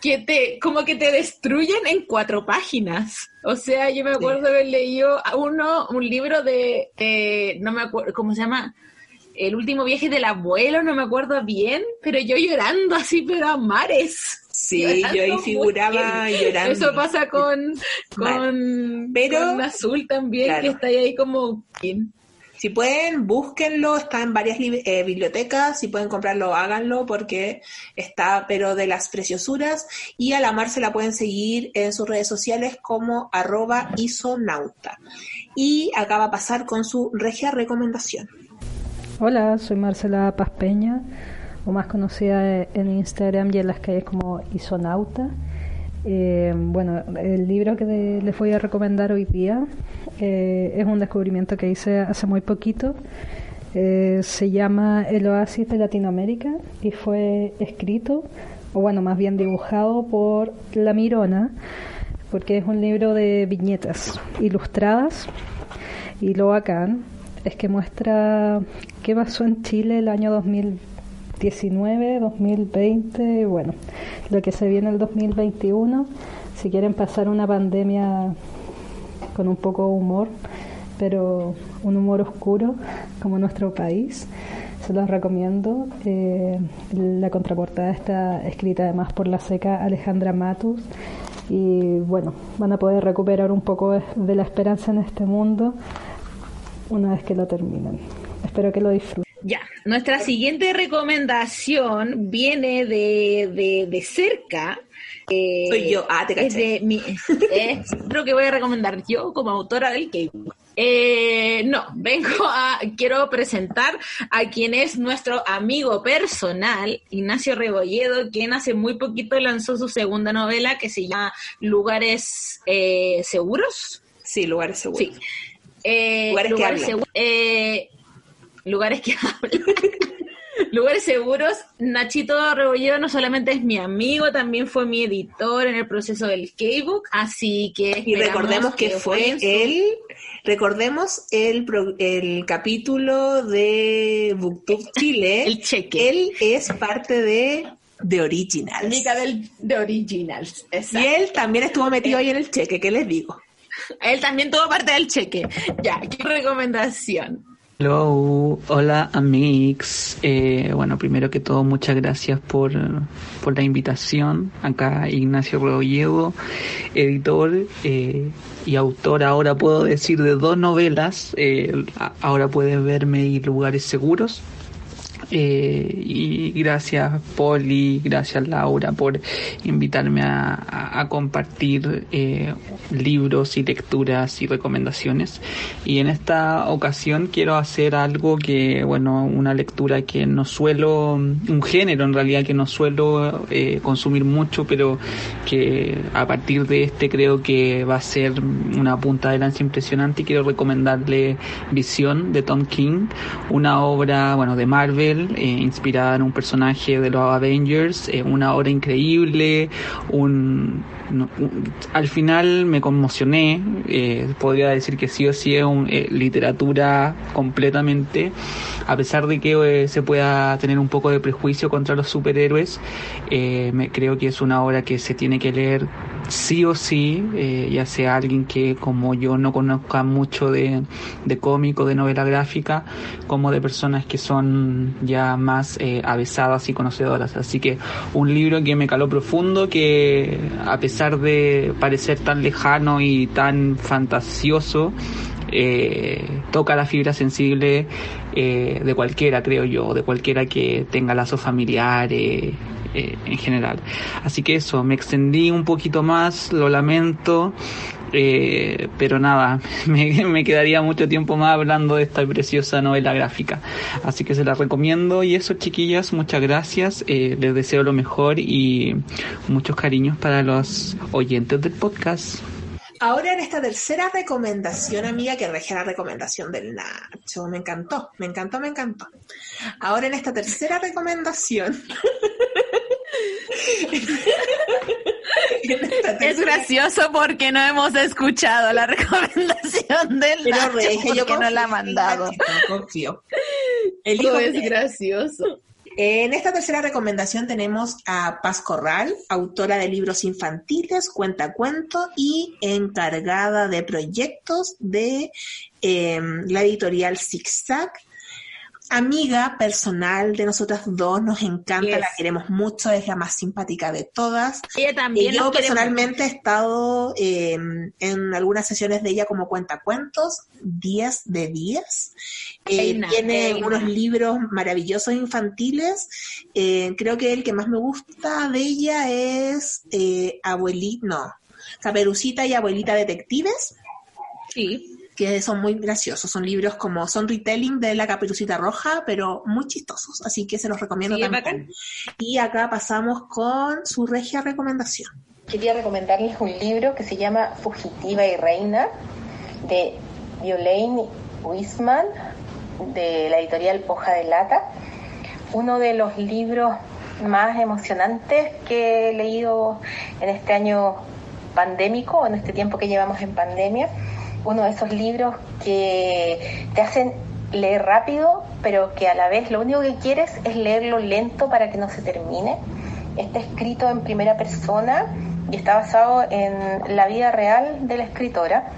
Que te, como que te destruyen en cuatro páginas. O sea, yo me acuerdo haber leído a uno, un libro de, no me acuerdo, ¿cómo se llama? El último viaje del abuelo, no me acuerdo bien, pero yo llorando así, pero a mares. Sí, Llorando yo ahí figuraba llorando. Eso pasa con, con, Pero- con Azul también, Claro. que está ahí como... Si pueden, búsquenlo, está en varias eh, bibliotecas, si pueden comprarlo, háganlo porque está, pero de las preciosuras. Y a la Mar se la pueden seguir en sus redes sociales como arroba isonauta. Y acaba a pasar con su regia recomendación. Hola, soy Marcela Paz Peña, o más conocida en Instagram y en las calles como Isonauta. Eh, bueno, el libro que les voy a recomendar hoy día eh, es un descubrimiento que hice hace muy poquito. Eh, se llama El Oasis de Latinoamérica y fue escrito, o bueno, más bien dibujado por La Mirona, porque es un libro de viñetas ilustradas y lo bacán es que muestra qué pasó en Chile el año 2019, 2020, y bueno, lo que se viene el 2021. Si quieren pasar una pandemia con un poco de humor, pero un humor oscuro como nuestro país, se los recomiendo. Eh, la contraportada está escrita además por la seca Alejandra Matus y bueno, van a poder recuperar un poco de, la esperanza en este mundo una vez que lo terminen. Espero que lo disfruten. Ya, nuestra siguiente recomendación viene de, de, de cerca. eh, Soy yo. Ah, te es caché. de mi, es lo que voy a recomendar yo como autora del K-pop. Eh, no, vengo a, quiero presentar a quien es nuestro amigo personal, Ignacio Rebolledo, quien hace muy poquito lanzó su segunda novela que se llama Lugares eh, Seguros. Sí, lugares seguros. Sí. Eh, Lugares que hablan. segu- eh, lugares que hablan. lugares seguros. Nachito Rebolledo no solamente es mi amigo, también fue mi editor en el proceso del K-Book, así que Y recordemos que fue su- él, recordemos el, el capítulo de BookTube Chile. el cheque. Él es parte de The Originals. Amiga del, de Originals. Y exacto. él también estuvo metido ahí en el cheque, ¿qué les digo? Él también tuvo parte del cheque. Ya, ¿qué recomendación? Hello, hola amigos. Eh, bueno, primero que todo, muchas gracias por, por la invitación. Acá Ignacio Rebolledo, editor eh, y autor, ahora puedo decir, de dos novelas. Eh, ahora puedes verme y lugares seguros. Eh, y gracias Poli, gracias Laura por invitarme a, compartir eh, libros y lecturas y recomendaciones. Y en esta ocasión quiero hacer algo que, bueno, una lectura que no suelo, un género en realidad que no suelo eh, consumir mucho, pero que a partir de este creo que va a ser una punta de lanza impresionante y quiero recomendarle Visión de Tom King, una obra, bueno, de Marvel eh, inspirada en un personaje de los Avengers, eh, una obra increíble, un, un, al final me conmocioné, eh, podría decir que sí o sí es un, eh, literatura completamente, a pesar de que se pueda tener un poco de prejuicio contra los superhéroes, me creo que es una obra que se tiene que leer sí o sí, ya sea alguien que como yo no conozca mucho de, de cómic o de novela gráfica, como de personas que son ya más eh, avesadas y conocedoras. Así que un libro que me caló profundo, que a pesar de parecer tan lejano y tan fantasioso, eh, toca la fibra sensible eh, de cualquiera, creo yo, de cualquiera que tenga lazos familiares eh, en general. Así que eso, me extendí un poquito más, lo lamento, eh, pero nada, me, me, quedaría mucho tiempo más hablando de esta preciosa novela gráfica. Así que se la recomiendo y eso chiquillas, muchas gracias, eh, les deseo lo mejor y muchos cariños para los oyentes del podcast. Ahora en esta tercera recomendación, amiga, que rege la recomendación del Nacho, me encantó, me encantó, me encantó. Ahora en esta tercera recomendación. es gracioso porque no hemos escuchado la recomendación del Pero Nacho yo porque no confío, la ha mandado. confío. El hijo es de- gracioso. En esta tercera recomendación tenemos a Paz Corral, autora de libros infantiles, cuentacuentos y encargada de proyectos de eh, la editorial Zigzag. Amiga personal de nosotras dos, nos encanta, Yes. la queremos mucho, es la más simpática de todas. Ella Y también yo nos quiere personalmente he estado eh, en algunas sesiones de ella como cuentacuentos, 10 de 10. Eh, tiene unos libros maravillosos infantiles. Eh, creo que el que más me gusta de ella es eh, Abuelita, no, Caperucita y Abuelita Detectives Sí. Que son muy graciosos, son libros como, son retelling de la caperucita roja, pero muy chistosos, así que se los recomiendo Sí, también. bacán. Y acá pasamos con su regia recomendación. Quería recomendarles un libro que se llama Fugitiva y Reina de Violaine Wisman de la editorial Hoja de Lata. Uno de los libros más emocionantes que he leído en este año pandémico, en este tiempo que llevamos en pandemia. Uno de esos libros que te hacen leer rápido, pero que a la vez lo único que quieres es leerlo lento para que no se termine. Está escrito en primera persona y está basado en la vida real de la escritora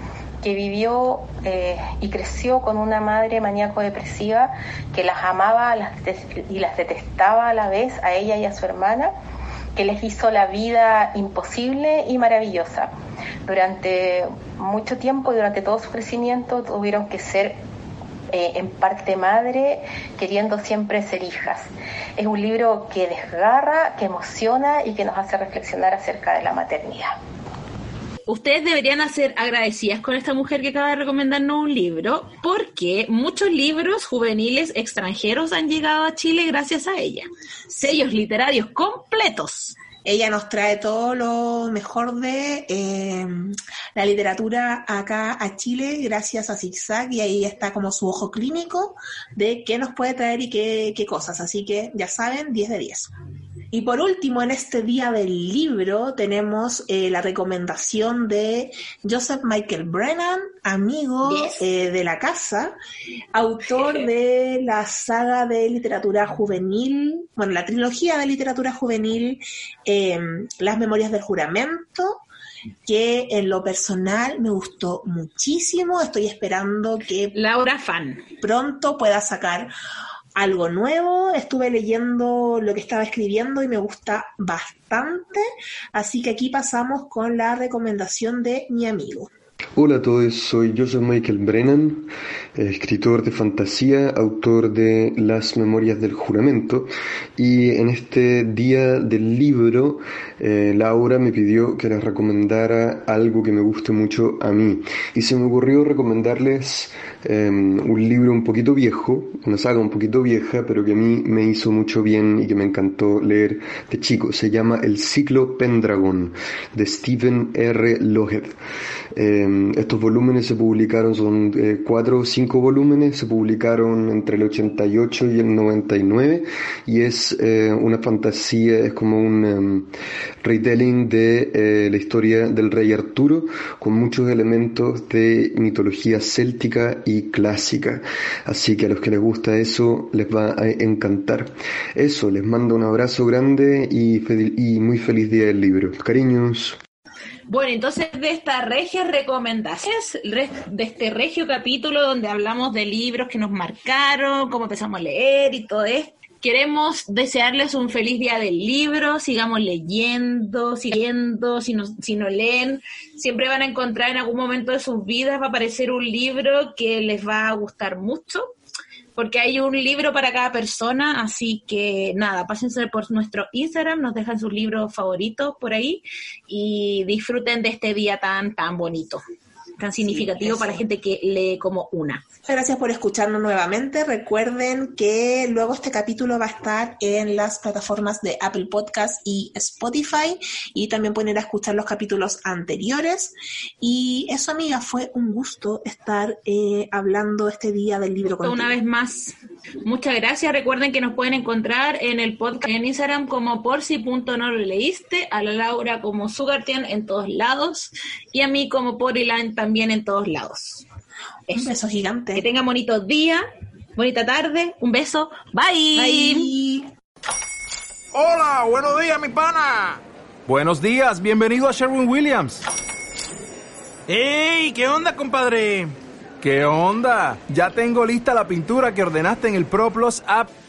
que vivió eh, y creció con una madre maníaco-depresiva que las amaba y las detestaba a la vez, a ella y a su hermana, que les hizo la vida imposible y maravillosa. Durante mucho tiempo y durante todo su crecimiento tuvieron que ser eh, en parte madre, queriendo siempre ser hijas. Es un libro que desgarra, que emociona y que nos hace reflexionar acerca de la maternidad. Ustedes deberían ser agradecidas con esta mujer que acaba de recomendarnos un libro, porque muchos libros juveniles extranjeros han llegado a Chile gracias a ella. Sellos literarios completos. Ella nos trae todo lo mejor de eh, la literatura acá a Chile gracias a Zigzag y ahí está como su ojo clínico de qué nos puede traer y qué, qué cosas. Así que ya saben, 10 de 10. Y por último, en este día del libro tenemos eh, la recomendación de Joseph Michael Brennan, amigo Yes. eh, de la casa, autor de la saga de literatura juvenil, bueno, la trilogía de literatura juvenil, eh, Las Memorias del Juramento, que en lo personal me gustó muchísimo. Estoy esperando que Laura fan. pronto pueda sacar algo nuevo. Estuve leyendo lo que estaba escribiendo y me gusta bastante. Así que aquí pasamos con la recomendación de mi amigo. Hola a todos, soy Joseph Michael Brennan, eh, escritor de fantasía, autor de Las Memorias del Juramento, y en este día del libro, eh, Laura me pidió que les recomendara algo que me guste mucho a mí, y se me ocurrió recomendarles eh, un libro un poquito viejo, una saga un poquito vieja, pero que a mí me hizo mucho bien y que me encantó leer de chico. Se llama El ciclo Pendragon, de Stephen R. Lohed. Eh, estos volúmenes se publicaron, son eh, cuatro o cinco volúmenes, se publicaron entre el 88 y el 99 y es eh, una fantasía, es como un um, retelling de eh, la historia del rey Arturo con muchos elementos de mitología céltica y clásica. Así que a los que les gusta eso les va a encantar. Eso, les mando un abrazo grande y muy feliz día del libro. Cariños. Bueno, entonces de estas regias recomendaciones, re- de este regio capítulo donde hablamos de libros que nos marcaron, cómo empezamos a leer y todo esto, queremos desearles un feliz día del libro, sigamos leyendo, siguiendo, si no, si no leen, siempre van a encontrar en algún momento de sus vidas, va a aparecer un libro que les va a gustar mucho porque hay un libro para cada persona, así que nada, pásense por nuestro Instagram, nos dejan sus libros favoritos por ahí y disfruten de este día tan, tan bonito, tan significativo eso. para gente que lee como una. Muchas gracias por escucharnos nuevamente. Recuerden que luego este capítulo va a estar en las plataformas de Apple Podcast y Spotify y también pueden ir a escuchar los capítulos anteriores. Y eso, amiga, fue un gusto estar eh, hablando este día del libro contigo. Una vez más, muchas gracias. Recuerden que nos pueden encontrar en el podcast en Instagram como por si punto no lo leíste, a la Laura como Sugartian en todos lados y a mí como Porilan también en todos lados. Un beso Que gigante. tengan bonito día, bonita tarde, un beso, bye. Bye. Hola, buenos días, mi pana. Buenos días, bienvenido a Sherwin Williams. ¡Ey! ¿Qué onda, compadre? ¿Qué onda? Ya tengo lista la pintura que ordenaste en el ProPlus app.